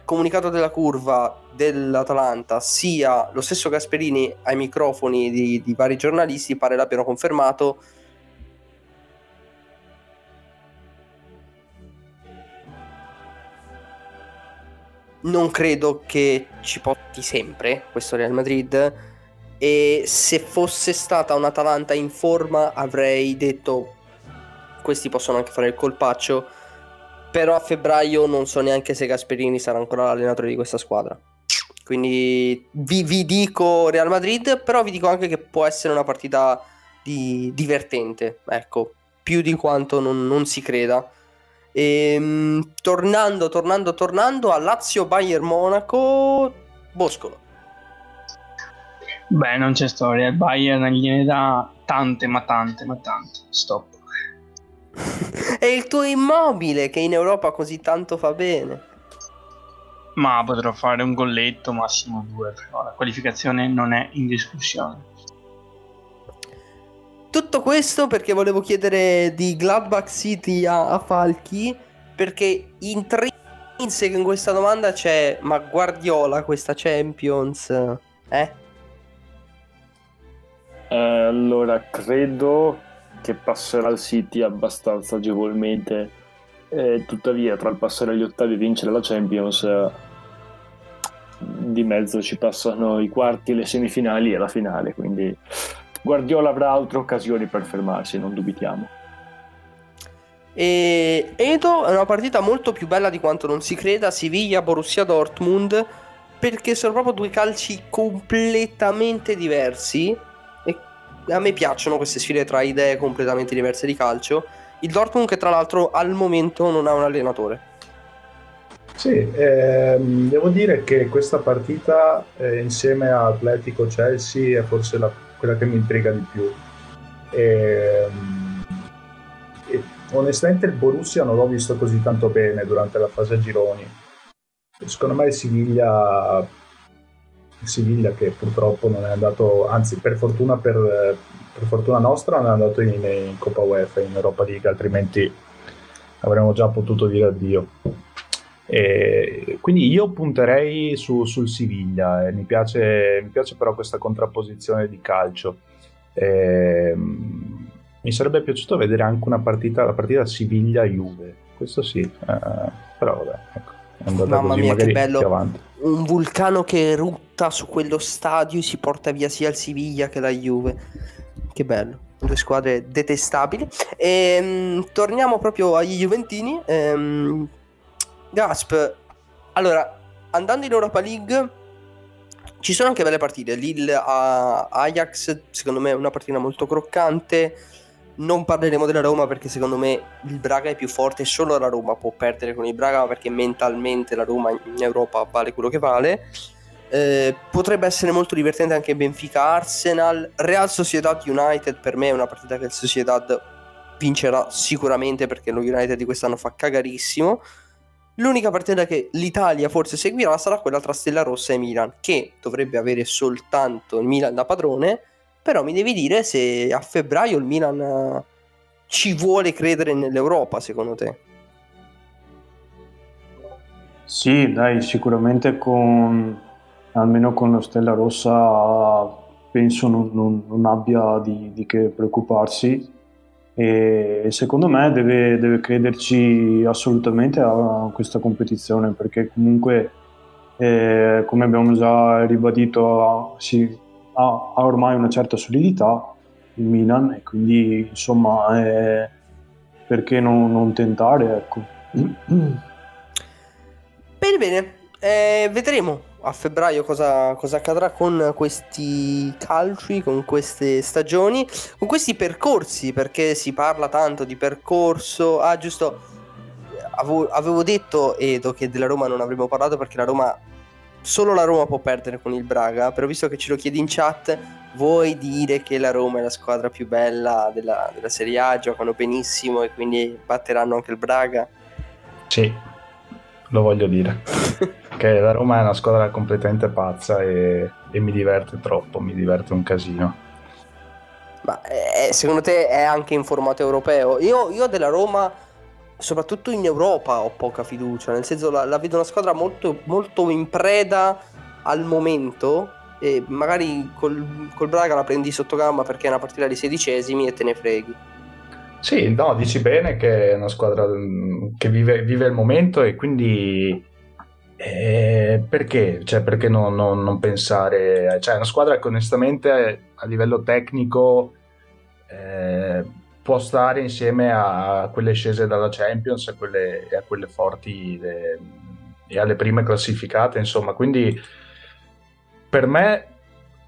comunicato della curva dell'Atalanta sia lo stesso Gasperini ai microfoni di, di vari giornalisti pare l'abbiano confermato non credo che ci porti sempre questo Real Madrid. E se fosse stata un'Atalanta in forma avrei detto questi possono anche fare il colpaccio. Però a febbraio non so neanche se Gasperini sarà ancora l'allenatore di questa squadra. Quindi vi, vi dico Real Madrid però vi dico anche che può essere una partita di, divertente ecco. Più di quanto non, non si creda e, ehm, tornando, tornando, tornando a Lazio Bayern Monaco, Boscolo. Beh, non c'è storia. Il Bayern gliene dà tante, ma tante, ma tante. Stop. È il tuo immobile che in Europa così tanto fa bene. Ma potrò fare un golletto, massimo due. Però la qualificazione non è in discussione. Tutto questo perché volevo chiedere di Gladbach City a, a Falchi, perché intrinseco in questa domanda c'è, ma Guardiola questa Champions, eh? eh allora, credo che passerà il City abbastanza agevolmente. Eh, tuttavia, tra il passare agli ottavi e vincere la Champions, eh, di mezzo ci passano i quarti, le semifinali e la finale. Quindi Guardiola avrà altre occasioni per fermarsi, non dubitiamo. E Edo è una partita molto più bella di quanto non si creda. Siviglia-Borussia Dortmund perché sono proprio due calci completamente diversi. E a me piacciono queste sfide tra idee completamente diverse di calcio. Il Dortmund, che tra l'altro al momento non ha un allenatore. Sì, ehm, devo dire che questa partita eh, insieme a Atletico Chelsea è forse la quella che mi intriga di più. E, e, onestamente il Borussia non l'ho visto così tanto bene durante la fase a gironi. Secondo me il Siviglia, il Siviglia che purtroppo non è andato, anzi per fortuna, per, per fortuna nostra non è andato in, in Coppa UEFA, in Europa League, altrimenti avremmo già potuto dire addio. E quindi io punterei su, sul Siviglia, eh. mi, piace, mi, piace, però questa contrapposizione di calcio. E, mi sarebbe piaciuto vedere anche una partita, la partita Siviglia-Juve, questo sì, eh, però vabbè, ecco, Mamma mia, che bello. Un vulcano che erutta su quello stadio e si porta via sia il Siviglia che la Juve. Che bello due squadre detestabili. E, ehm, torniamo proprio agli Juventini. Ehm, Gasp, allora, andando in Europa League, ci sono anche belle partite. Lille a Ajax, secondo me, è una partita molto croccante. Non parleremo della Roma perché secondo me il Braga è più forte. Solo la Roma può perdere con il Braga perché mentalmente la Roma in Europa vale quello che vale. Eh, potrebbe essere molto divertente anche Benfica Arsenal. Real Sociedad United per me è una partita che il Sociedad vincerà sicuramente perché lo United di quest'anno fa cagarissimo. L'unica partita che l'Italia forse seguirà sarà quella tra Stella Rossa e Milan, che dovrebbe avere soltanto il Milan da padrone, però mi devi dire se a febbraio il Milan eh, ci vuole credere nell'Europa, secondo te? Sì, dai, sicuramente con almeno con lo Stella Rossa penso non, non, non abbia di, di che preoccuparsi e secondo me deve, deve, crederci assolutamente a questa competizione perché comunque eh, come abbiamo già ribadito sì, ha, ha, ormai una certa solidità il Milan e quindi insomma eh, perché non, non tentare ecco. bene bene eh, vedremo a febbraio cosa, cosa, accadrà con questi calci, con queste stagioni, con questi percorsi, perché si parla tanto di percorso. Ah, giusto, avevo, avevo detto, Edo, che della Roma non avremmo parlato perché la Roma, solo la Roma può perdere con il Braga, però visto che ce lo chiedi in chat, vuoi dire che la Roma è la squadra più bella della, della Serie A, giocano benissimo e quindi batteranno anche il Braga? Sì, lo voglio dire. che la Roma è una squadra completamente pazza e, e mi diverte troppo, mi diverte un casino. Ma eh, secondo te è anche in formato europeo? Io, io, della Roma, soprattutto in Europa, ho poca fiducia, nel senso la, la vedo una squadra molto, molto in preda al momento e magari col, col Braga la prendi sotto gamba perché è una partita di sedicesimi e te ne freghi. Sì, no, dici bene che è una squadra mm, che vive, vive il momento e quindi eh, perché? Cioè, perché non, non, non, pensare? Cioè, è una squadra che onestamente a livello tecnico eh, può stare insieme a quelle scese dalla Champions e, quelle, a quelle forti de, e alle prime classificate, insomma. Quindi per me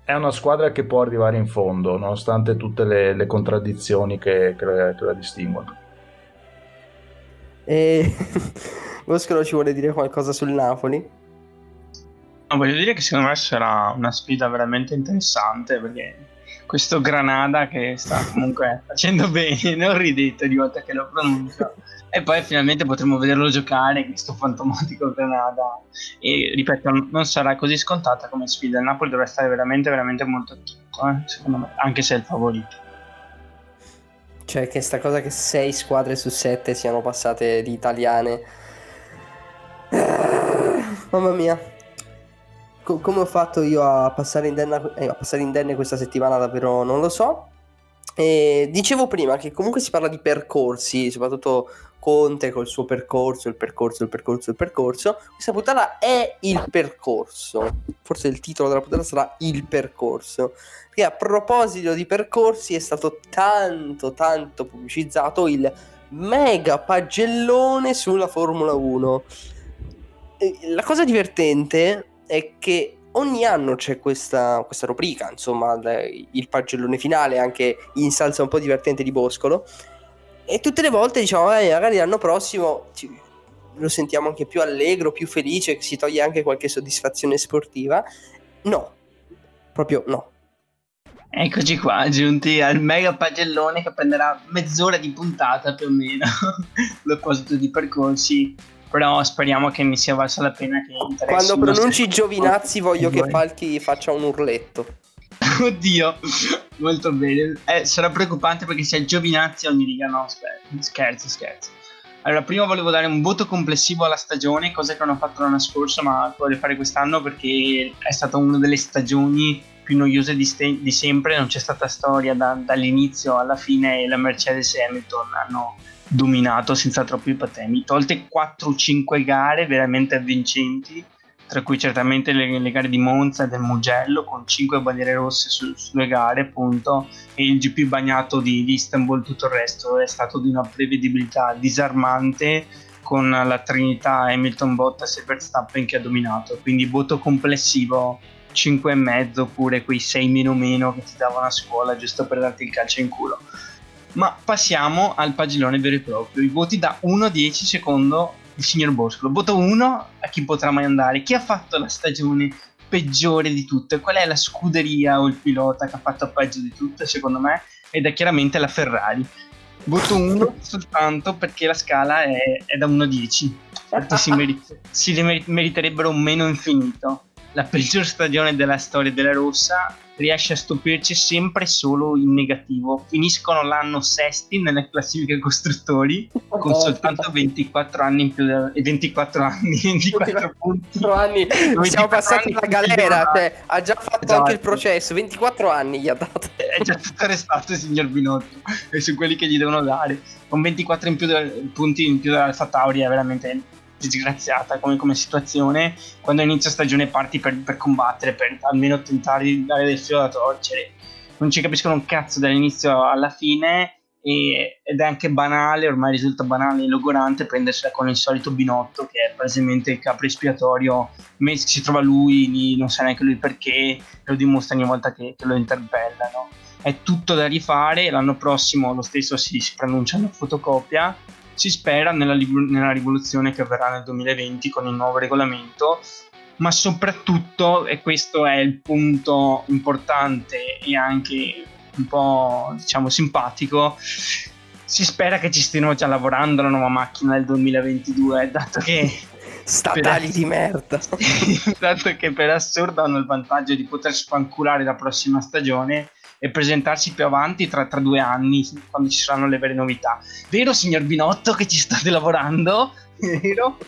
è una squadra che può arrivare in fondo, nonostante tutte le, le contraddizioni che, che, la, che, la, distinguono. E Boscolo ci vuole dire qualcosa sul Napoli? No, voglio dire che secondo me sarà una sfida veramente interessante perché questo Granada che sta comunque facendo bene, non ridete di volta che lo pronuncio. E poi finalmente potremo vederlo giocare, questo fantomatico Granada. E ripeto, non sarà così scontata come sfida. Il Napoli dovrà stare veramente, veramente molto attento, eh, secondo me, anche se è il favorito. Cioè, che sta cosa che 6 squadre su 7 siano passate di italiane. Mamma mia co- come ho fatto io a passare, indenne, eh, a passare indenne questa settimana davvero non lo so. E dicevo prima che comunque si parla di percorsi, soprattutto Conte col suo percorso, il percorso, il percorso, il percorso. Questa puntata è il percorso. Forse il titolo della puntata sarà il percorso. Perché a proposito di percorsi è stato tanto, tanto pubblicizzato il mega pagellone sulla Formula 1. E la cosa divertente è che ogni anno c'è questa, questa rubrica, insomma, il pagellone finale, anche in salsa un po' divertente di Boscolo. E tutte le volte diciamo, eh, magari l'anno prossimo lo sentiamo anche più allegro, più felice, si toglie anche qualche soddisfazione sportiva. No, proprio no. Eccoci qua, giunti al mega pagellone che prenderà mezz'ora di puntata più o meno, proposito di percorsi però speriamo che mi sia valsa la pena che Quando pronunci Giovinazzi voglio che Falchi faccia un urletto. Oddio, molto bene. Eh, sarà preoccupante perché se Giovinazzi ogni riga no, scherzo, scherzo. Allora, prima volevo dare un voto complessivo alla stagione, cosa che non ho fatto l'anno scorso, ma voglio fare quest'anno perché è stata una delle stagioni più noiose di, ste- di sempre, non c'è stata storia da- dall'inizio alla fine e la Mercedes e Hamilton hanno dominato senza troppi patemi, tolte 4-5 gare veramente avvincenti, tra cui certamente le, le, gare di Monza e del Mugello con 5 bandiere rosse su, sulle gare appunto e il GP bagnato di, di Istanbul, tutto il resto è stato di una prevedibilità disarmante con la trinità Hamilton Bottas e Verstappen che ha dominato, quindi voto complessivo 5 e mezzo oppure quei 6 meno meno che ti davano a scuola giusto per darti il calcio in culo. Ma passiamo al pagellone vero e proprio. I voti da 1 a 10 secondo il signor Boscolo. Voto 1 a chi potrà mai andare. Chi ha fatto la stagione peggiore di tutte? Qual è la scuderia o il pilota che ha fatto peggio di tutte, secondo me? Ed è chiaramente la Ferrari. Voto 1 soltanto perché la scala è, è da 1 a 10. Infatti si, merit- si meriterebbero un meno infinito la peggior stagione della storia della Rossa, riesce a stupirci sempre solo in negativo. Finiscono l'anno sesti nelle classifiche costruttori con soltanto 24 anni in più e 24 anni, 24 punti. 24 anni, siamo passati alla galera, cioè, ha già fatto esatto. anche il processo, 24 anni gli ha dato. È già tutto arrestato il signor Binotto e su quelli che gli devono dare. Con 24 in più punti in più dell'Alfa Tauri è veramente disgraziata come, come, situazione. Quando inizia stagione parti per, per, combattere per almeno tentare di dare del filo da torcere. Non ci capiscono un cazzo dall'inizio alla fine e, ed è anche banale ormai risulta banale e logorante prendersela con il solito binotto che è praticamente il capo espiatorio. Si trova lui non sa neanche lui perché lo dimostra ogni volta che, che lo interpella no? è tutto da rifare l'anno prossimo lo stesso si, si pronuncia una fotocopia si spera nella, nella rivoluzione che avverrà nel 2020 con il nuovo regolamento, ma soprattutto, e questo è il punto importante e anche un po' diciamo simpatico, si spera che ci stiano già lavorando la nuova macchina del 2022, dato che statali di merda. dato che per assurdo hanno il vantaggio di poter spanculare la prossima stagione e presentarsi più avanti tra, tra due anni quando ci saranno le vere novità. Vero signor Binotto che ci state lavorando? Vero?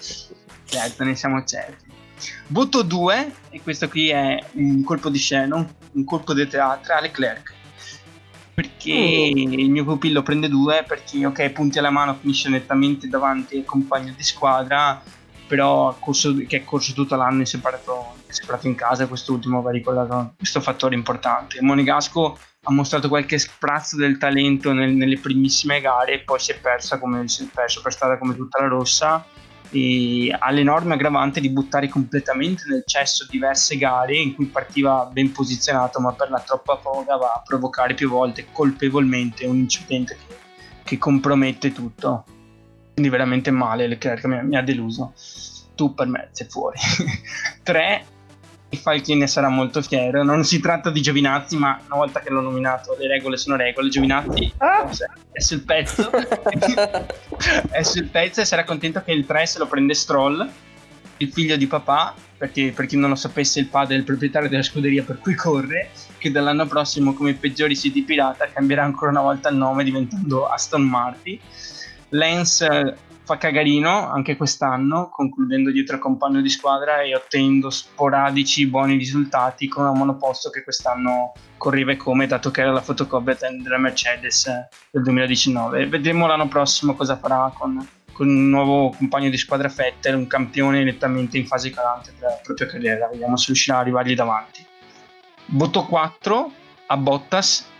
Certo, ne siamo certi. Voto 2, e questo qui è un colpo di scena, un colpo di teatro, a Leclerc. Perché mm. il mio pupillo prende 2, perché ok, punti alla mano, finisce nettamente davanti al compagno di squadra, però corso, che è corso tutto l'anno e separato, separato in casa, quest'ultimo va ricordato questo fattore importante. Monegasco ha mostrato qualche sprazzo del talento nel, nelle primissime gare e poi si è persa come si è perso per strada come tutta la rossa e ha l'enorme aggravante di buttare completamente nel cesso diverse gare in cui partiva ben posizionato ma per la troppa foga va a provocare più volte colpevolmente un incidente che, che compromette tutto quindi veramente male Leclerc mi, mi ha deluso. Tu per me sei fuori. 3 il Falchi ne sarà molto fiero. Non si tratta di Giovinazzi ma una volta che l'ho nominato le regole sono regole. Giovinazzi ah. è sul pezzo. È sul pezzo e sarà contento che il 3 se lo prende Stroll il figlio di papà perché per chi non lo sapesse il padre è il proprietario della scuderia per cui corre che dall'anno prossimo come i peggiori siti pirata cambierà ancora una volta il nome diventando Aston Martin Lance eh, fa cagarino anche quest'anno, concludendo dietro il compagno di squadra e ottenendo sporadici buoni risultati con un monoposto che quest'anno correva come, dato che era la fotocopia della Mercedes eh, del 2019. Vedremo l'anno prossimo cosa farà con, con un nuovo compagno di squadra Vettel, un campione nettamente in fase calante della propria carriera. Vediamo se riuscirà a arrivargli davanti. Voto 4 a Bottas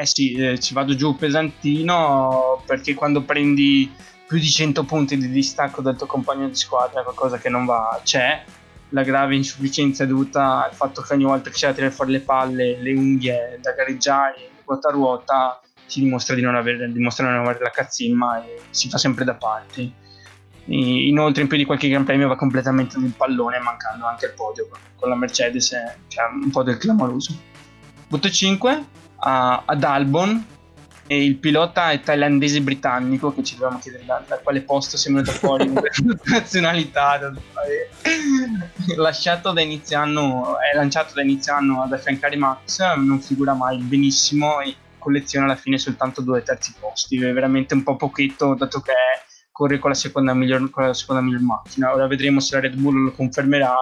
eh sì, eh, ci vado giù pesantino perché quando prendi più di 100 punti di distacco dal tuo compagno di squadra qualcosa che non va c'è la grave insufficienza dovuta al fatto che ogni volta che c'è da tirare fuori le palle, le unghie da gareggiare, ruota a ruota, si dimostra di non avere, di non avere la cazzimma e si fa sempre da parte. Inoltre in più di qualche Gran Premio va completamente nel pallone mancando anche il podio con la Mercedes, cioè un po' del clamoroso. Voto 5, a, ad Albon e il pilota è thailandese britannico che ci dovevamo chiedere da, da quale posto si è venuto fuori nazionalità lasciato da inizio anno è lanciato da inizio anno ad affiancare Max non figura mai benissimo e colleziona alla fine soltanto due terzi posti. È veramente un po' pochetto dato che corre con la seconda miglior, con la seconda miglior macchina. Ora vedremo se la Red Bull lo confermerà.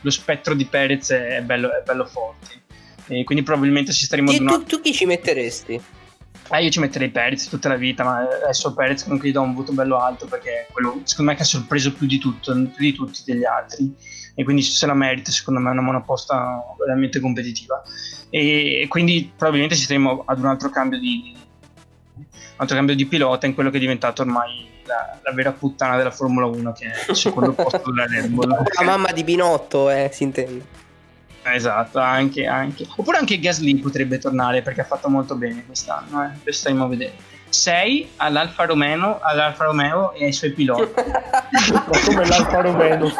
Lo spettro di Perez è bello, è bello forte e quindi probabilmente ci staremo... E tu, tu chi ci metteresti? Eh, io ci metterei Perez tutta la vita, ma adesso Perez comunque gli do un voto bello alto perché è quello secondo me che ha sorpreso più di tutto, più di tutti degli altri. E quindi se la merita, secondo me è una monoposta veramente competitiva. E quindi probabilmente ci staremo ad un altro cambio di, un altro cambio di pilota in quello che è diventato ormai la, la vera puttana della Formula 1, che è il secondo posto della Red Bull. La mamma di Binotto, eh, si intende. Esatto, anche, anche. Oppure anche Gasly potrebbe tornare perché ha fatto molto bene quest'anno, eh. Lo staremo a vedere. 6 all'Alfa Romeo, all'Alfa Romeo e ai suoi piloti. Ma come l'Alfa Romeo?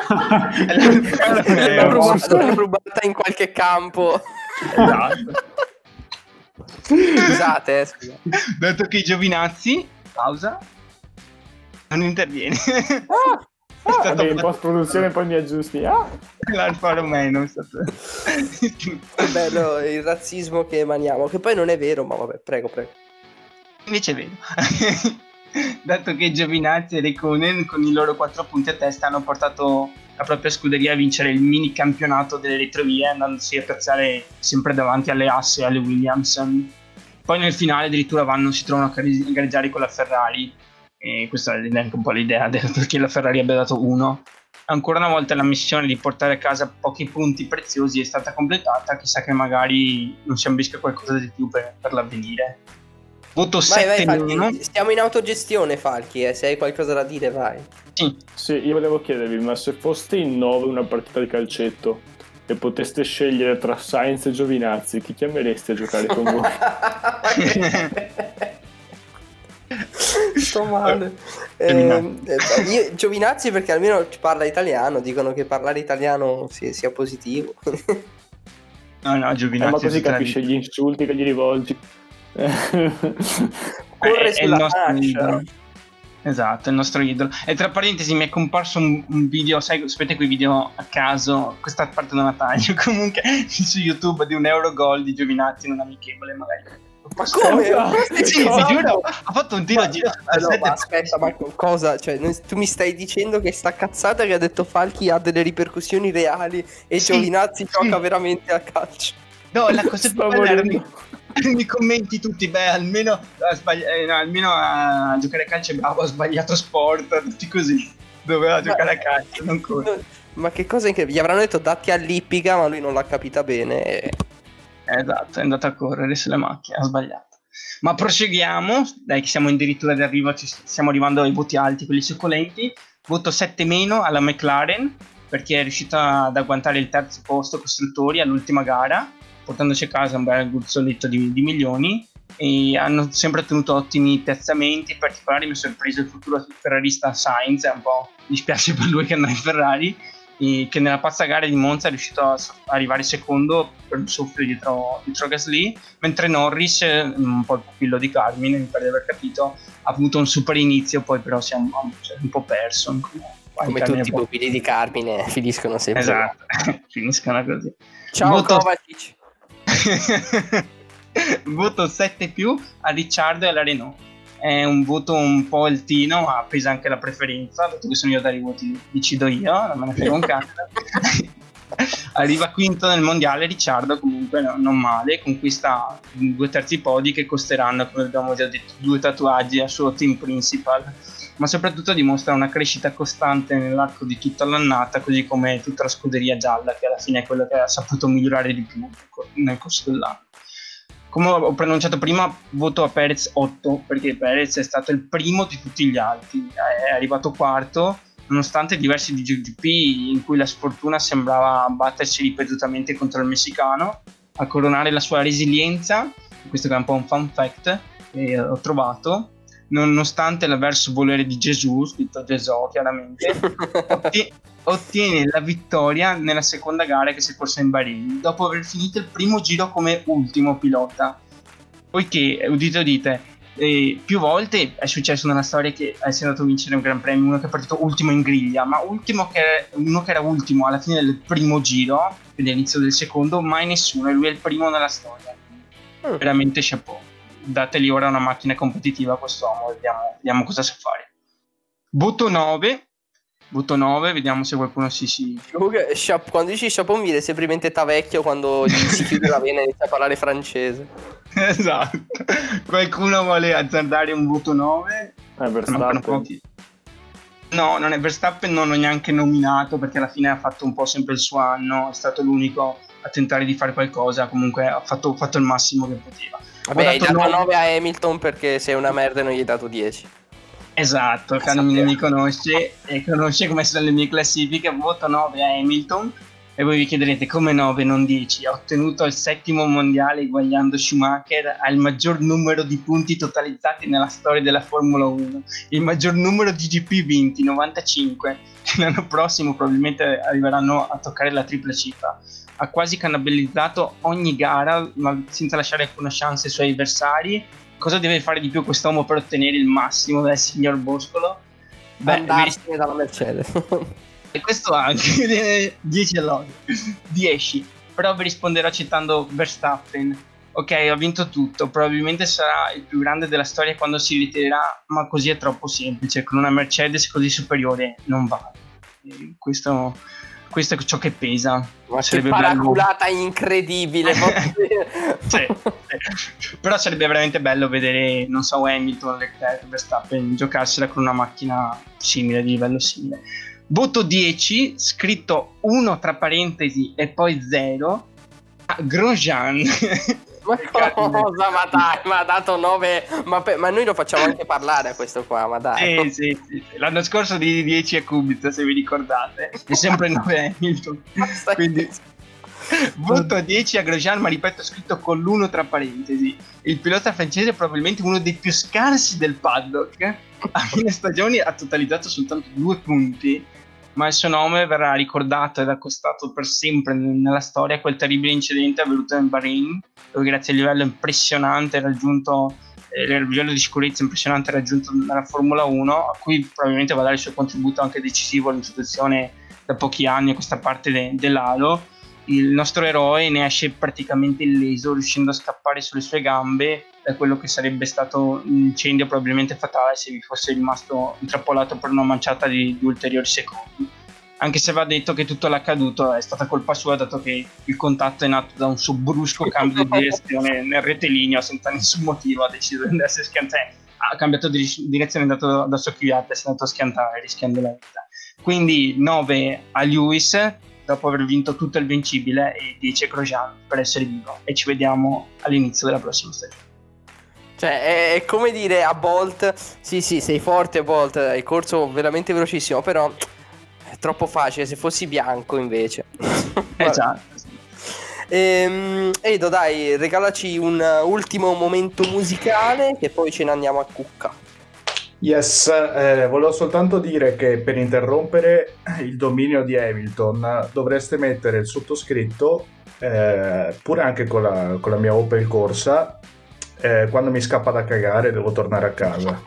L'Alfa Romeo. rubata, l'ho rubata in qualche campo. Esatto. Scusate, eh, scusate. Dato che i Giovinazzi, pausa, non interviene. È stato Vabbè, in post produzione poi mi aggiusti. Ah, l'Alfa Romeo non è stato... Che bello il razzismo che emaniamo, che poi non è vero, ma vabbè, prego, prego. Invece è vero. Dato che Giovinazzi e Reconen con i loro 4 punti a testa hanno portato la propria scuderia a vincere il mini campionato delle retrovie andandosi a piazzare sempre davanti alle asse e alle Williams. Poi nel finale addirittura vanno, si trovano a gareggiare con la Ferrari e questa è anche un po' l'idea del perché la Ferrari abbia dato uno. Ancora una volta la missione di portare a casa pochi punti preziosi è stata completata, chissà che magari non si ambisca qualcosa di più per, per l'avvenire. Voto Vai, vai, 7 meno. Falchi. Stiamo in autogestione, Falchi, eh. se hai qualcosa da dire, vai. Sì, sì, io volevo chiedervi, ma se foste in 9 una partita di calcetto e poteste scegliere tra Sainz e Giovinazzi, chi chiamereste a giocare con voi? Sto male. Giovinazzi. Eh, eh, io- Giovinazzi perché almeno parla italiano, dicono che parlare italiano sia, sia positivo. no, no, Eh, Giovinazzi. ma così capisce gli insulti che gli rivolgi. Corre È- sulla idolo. Esatto, è il nostro idolo. E tra parentesi mi è comparso un, un video, sai, sapete quei video a caso, questa parte non la taglio, comunque su YouTube di un Eurogol di Giovinazzi in un amichevole magari. Ma come? Sì, ti giuro, ha fatto un tiro a giro Eh, no, sette ma aspetta, ma cosa? Cioè, tu mi stai dicendo che sta cazzata che ha detto Falchi ha delle ripercussioni reali e Sì, Giovinazzi sì. gioca veramente a calcio. No, la cosa più bella mi commenti tutti, beh, almeno a, sbagli- eh, no, almeno a giocare a calcio è bravo, ha sbagliato sport, tutti così. Doveva giocare a calcio, non correre. Ma che cosa incredibile. Gli avranno detto datti all'ippica, ma lui non l'ha capita bene. e- Esatto, è andato a correre sulle macchine, ha sbagliato. Ma proseguiamo, dai che siamo addirittura d'arrivo, ci stiamo arrivando ai voti alti, quelli succolenti. Voto 7 meno alla McLaren, perché è riuscita ad agguantare il terzo posto costruttori all'ultima gara, portandoci a casa un bel gruzzoletto di, di milioni. E hanno sempre ottenuto ottimi piazzamenti, in particolare mi ha sorpreso il futuro ferrarista Sainz, è un po' dispiace per lui che andrà in Ferrari, che nella pazza gara di Monza è riuscito a arrivare secondo per un soffio dietro, dietro Gasly, mentre Norris, eh, un po' il pupillo di Carmine, mi pare di aver capito, ha avuto un super inizio, poi però si è un, si è un po' perso. Come, Come tutti i pupilli di Carmine finiscono sempre. Esatto, finiscono così. Ciao Voto- Kovacic. voto 7 più a Ricciardo e alla Renault. È un voto un po' altino, ma ha preso anche la preferenza, dato che sono io a dare i voti, decido io, non me ne frega un cazzo. Arriva quinto nel mondiale Ricciardo, comunque no- non male, conquista due terzi podi che costeranno, come abbiamo già detto, due tatuaggi al suo team principal, ma soprattutto dimostra una crescita costante nell'arco di tutta l'annata, così come tutta la scuderia gialla, che alla fine è quello che ha saputo migliorare di più nel corso dell'anno. Come ho pronunciato prima, voto a Perez 8 perché Perez è stato il primo di tutti gli altri, è arrivato quarto nonostante diversi DGP in cui la sfortuna sembrava battersi ripetutamente contro il messicano, a coronare la sua resilienza, questo che è un po' un fun fact che ho trovato, nonostante l'avverso volere di Gesù, scritto Gesù chiaramente, otti- ottiene la vittoria nella seconda gara che si è corsa in Bahrain, dopo aver finito il primo giro come ultimo pilota. Poiché, udite udite, eh, più volte è successo nella storia che è andato a vincere un gran premio uno che è partito ultimo in griglia, ma ultimo che, uno che era ultimo alla fine del primo giro, quindi all'inizio del secondo, mai nessuno, e lui è il primo nella storia. Mm. Veramente chapeau. Dategli ora una macchina competitiva a quest'uomo, vediamo, vediamo cosa sa fare. Voto 9. Voto 9, vediamo se qualcuno si, si Comunque, Chap- quando dici mi viene sempre in mente Tavecchio quando gli si chiude la vena e inizia a parlare francese. esatto. Qualcuno vuole azzardare un voto 9? Eh, Verstappen. No, non è Verstappen, non l'ho neanche nominato perché alla fine ha fatto un po' sempre il suo anno, è stato l'unico a tentare di fare qualcosa, comunque ha fatto, fatto il massimo che poteva. Vabbè, hai dato dato nove- 9 a Hamilton perché sei una merda e non gli hai dato 10. Esatto, Carmine mi conosce e conosce come sono le mie classifiche, voto 9 a Hamilton, E voi vi chiederete come 9, non 10. Ha ottenuto il settimo mondiale eguagliando Schumacher al maggior numero di punti totalizzati nella storia della Formula 1, il maggior numero di GP vinti, 95. L'anno prossimo probabilmente arriveranno a toccare la tripla cifra. Ha quasi cannibalizzato ogni gara, ma senza lasciare alcuna chance ai suoi avversari. Cosa deve fare di più quest'uomo per ottenere il massimo dal signor Boscolo? Beh, Andarsene dalla Mercedes. E questo anche 10 all'odio 10 però vi risponderò citando Verstappen ok ho vinto tutto probabilmente sarà il più grande della storia quando si ritirerà ma così è troppo semplice con una Mercedes così superiore non va questo, questo, è ciò che pesa ma sarebbe che paraculata bello... incredibile sì, sì. però sarebbe veramente bello vedere non so Hamilton Leclerc Verstappen giocarsela con una macchina simile di livello simile voto 10, scritto 1 tra parentesi e poi 0, a Grosjean. Ma cosa? ma dai, ma ha dato 9. Ma, pe- ma, noi lo facciamo anche parlare a questo qua, ma dai. Sì, sì, sì. L'anno scorso di 10 a Kubica, se vi ricordate. È sempre 9 Hamilton. Quindi voto 10 a Grosjean, ma ripeto, scritto con l'1 tra parentesi. Il pilota francese è probabilmente uno dei più scarsi del paddock. A fine stagione ha totalizzato soltanto due punti ma il suo nome verrà ricordato ed accostato per sempre nella storia a quel terribile incidente avvenuto in Bahrain, dove grazie al livello impressionante raggiunto, eh, il livello di sicurezza impressionante raggiunto nella Formula 1, a cui probabilmente va a dare il suo contributo anche decisivo all'introduzione da pochi anni a questa parte de- dell'Halo. Il nostro eroe ne esce praticamente illeso, riuscendo a scappare sulle sue gambe da quello che sarebbe stato un incendio probabilmente fatale se vi fosse rimasto intrappolato per una manciata di, di ulteriori secondi. Anche se va detto che tutto l'accaduto è stata colpa sua, dato che il contatto è nato da un suo brusco cambio di direzione nel rettilineo senza nessun motivo. Ha deciso di andarsi a schiantare, ha cambiato di direzione, è andato da socchigliata si è andato a schiantare rischiando la vita. Quindi 9 a Lewis dopo aver vinto tutto il vincibile e 10 a Grosjean per essere vivo. E ci vediamo all'inizio della prossima stagione. Cioè, è, è, come dire a Bolt: Sì, sì, sei forte, Bolt. Hai corso veramente velocissimo. Però è troppo facile. Se fossi bianco, invece. esatto. Ehm, Edo, dai, regalaci un ultimo momento musicale. Che poi ce ne andiamo a cucca. Yes, eh, volevo soltanto dire che per interrompere il dominio di Hamilton dovreste mettere il sottoscritto, eh, pure anche con la, con la mia Opel Corsa, eh, quando mi scappa da cagare devo tornare a casa.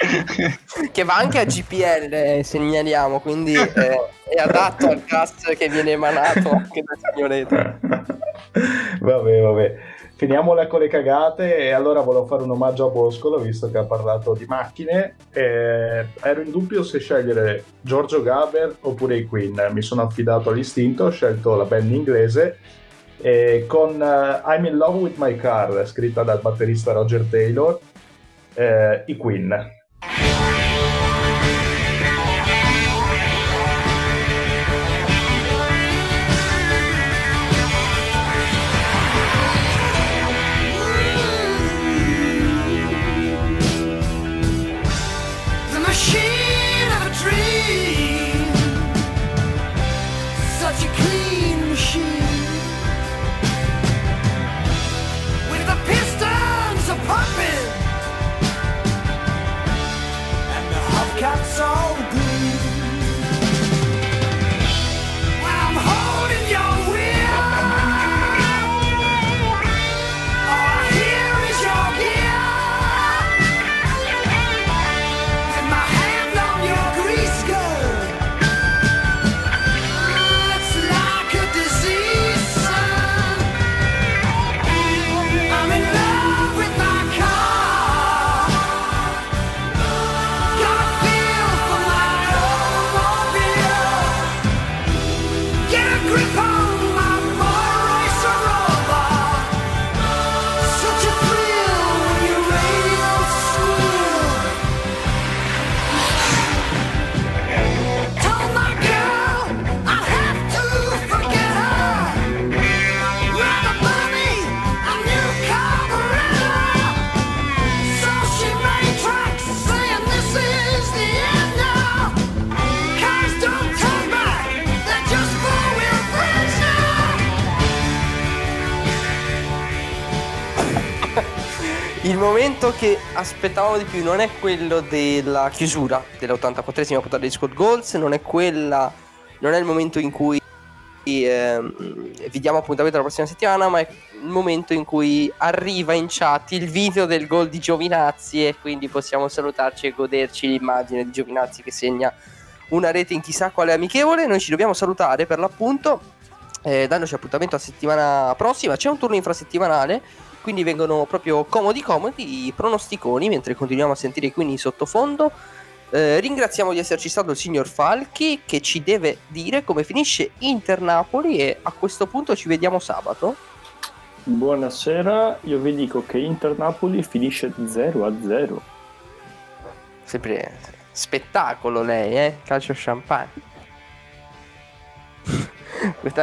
che va anche a GPL, eh, segnaliamo, quindi eh, è adatto al gas che viene emanato anche da signoretta. vabbè, vabbè. Finiamola con le cagate e allora volevo fare un omaggio a Boscolo visto che ha parlato di macchine. Eh, ero in dubbio se scegliere Giorgio Gaber oppure i Queen. Mi sono affidato all'istinto, ho scelto la band inglese eh, con uh, I'm in Love with My Car, scritta dal batterista Roger Taylor, eh, i Queen. Momento che aspettavamo di più non è quello della chiusura dell'84esima puntata di Squad Goals, non è quella, non è il momento in cui ehm, vi diamo appuntamento la prossima settimana, ma è il momento in cui arriva in chat il video del gol di Giovinazzi e quindi possiamo salutarci e goderci l'immagine di Giovinazzi che segna una rete in chissà quale amichevole. Noi ci dobbiamo salutare per l'appunto, eh, dandoci appuntamento a settimana prossima. C'è un turno infrasettimanale quindi vengono proprio comodi comodi i pronosticoni mentre continuiamo a sentire i Queen in sottofondo. Eh, ringraziamo di esserci stato il signor Falchi che ci deve dire come finisce Inter Napoli e a questo punto ci vediamo sabato. Buonasera, io vi dico che Inter Napoli finisce 0 a 0. Sempre spettacolo lei, eh? Calcio champagne.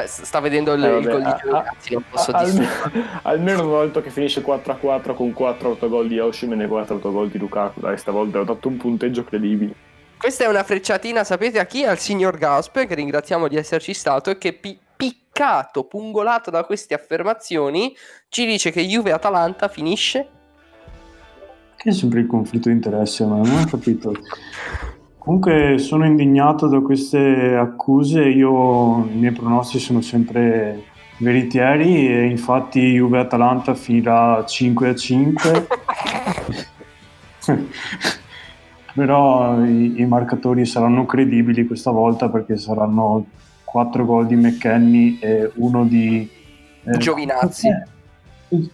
Sta, vedendo il, Eh, il gol di Giovinazzi, non posso almeno, almeno una volta che finisce 4 a 4 con 4 autogol di Oshim e 4 autogol di Lukaku. Dai, stavolta ho dato un punteggio credibile. Questa è una frecciatina, sapete a chi? Al signor Gasp, che ringraziamo di esserci stato e che pi- piccato, pungolato da queste affermazioni, ci dice che Juve-Atalanta finisce Che è sempre il conflitto di interesse, ma non ho capito. Comunque sono indignato da queste accuse, io i miei pronostici sono sempre veritieri e infatti Juve-Atalanta finirà 5 a 5. Però i, i marcatori saranno credibili questa volta perché saranno 4 gol di McKenny e uno di eh, Giovinazzi. eh,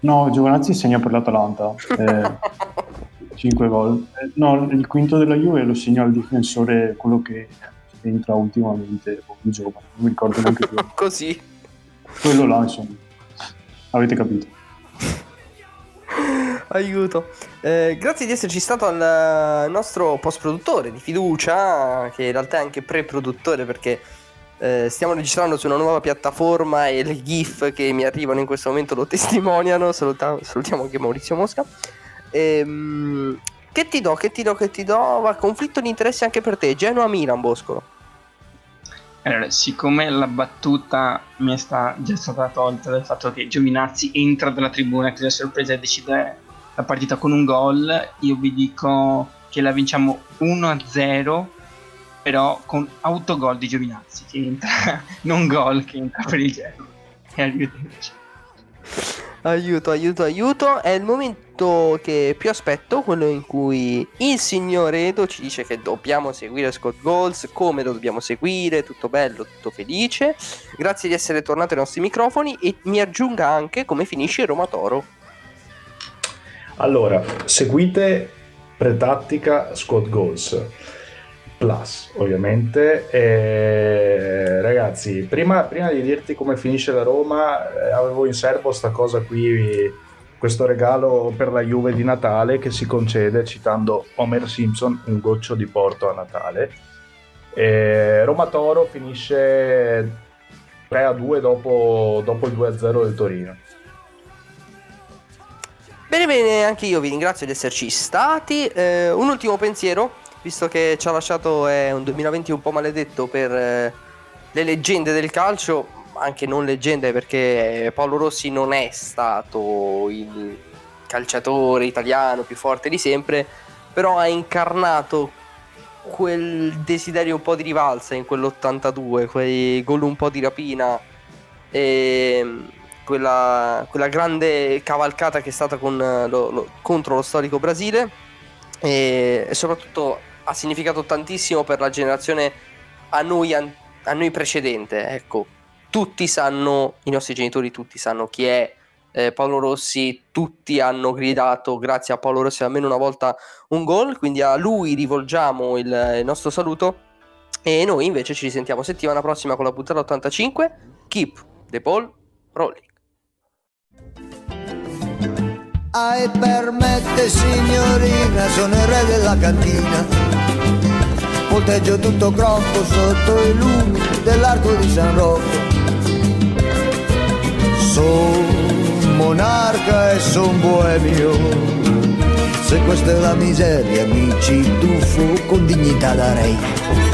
No, Giovinazzi segna per l'Atalanta. Eh, 5 gol. Eh, no, il quinto della Juve lo segna il difensore, quello che entra ultimamente, o più giovane, non mi ricordo neanche più. così. Quello là, insomma. Avete capito. Aiuto. Eh, grazie di esserci stato al nostro post produttore di fiducia, che in realtà è anche pre-produttore perché eh, stiamo registrando su una nuova piattaforma e le GIF che mi arrivano in questo momento lo testimoniano. Saluta- salutiamo anche Maurizio Mosca. Ehm, che ti do, che ti do, che ti do? Va, conflitto di interesse anche per te. Genoa-Milan, Boscolo. Allora, siccome la battuta mi è sta- già stata tolta dal fatto che Giovinazzi entra dalla tribuna, crea sorpresa e decide la partita con un gol, io vi dico che la vinciamo 1-0, però con autogol di Giovinazzi che entra, non gol che entra per il Genoa. E arrivederci. Aiuto, aiuto, aiuto. È il momento che più aspetto, quello in cui il signor Edo ci dice che dobbiamo seguire Scott Goals, come lo dobbiamo seguire, tutto bello, tutto felice. Grazie di essere tornato ai nostri microfoni e mi aggiunga anche come finisce Roma Toro. Allora, seguite Pretattica Squad Goals Plus, ovviamente. E, ragazzi, prima, prima di dirti come finisce la Roma, eh, avevo in serbo sta cosa qui, questo regalo per la Juve di Natale che si concede citando Homer Simpson, un goccio di porto a Natale. E Roma Toro finisce 3 a 2 dopo, dopo il 2 a 0 del Torino. Bene, bene, anche io vi ringrazio di esserci stati. Eh, un ultimo pensiero, visto che ci ha lasciato è un 2020 un po' maledetto per eh, le leggende del calcio, anche non leggende perché Paolo Rossi non è stato il calciatore italiano più forte di sempre, però ha incarnato quel desiderio un po' di rivalsa in quell'82, quei gol un po' di rapina e quella, quella grande cavalcata che è stata con, eh, lo- lo- contro lo storico Brasile e soprattutto ha significato tantissimo per la generazione a noi, a noi precedente. Ecco, tutti sanno, i nostri genitori tutti sanno chi è eh, Paolo Rossi, tutti hanno gridato grazie a Paolo Rossi almeno una volta un gol, quindi a lui rivolgiamo il, il nostro saluto e noi invece ci risentiamo settimana prossima con la puntata 85. Keep the ball rolling. Ai permette signorina, sono il re della cantina. Volteggio tutto groppo sotto i lumi dell'arco di San Rocco. Son monarca e son boemio. Se questa è la miseria mi ci tuffo con dignità da re.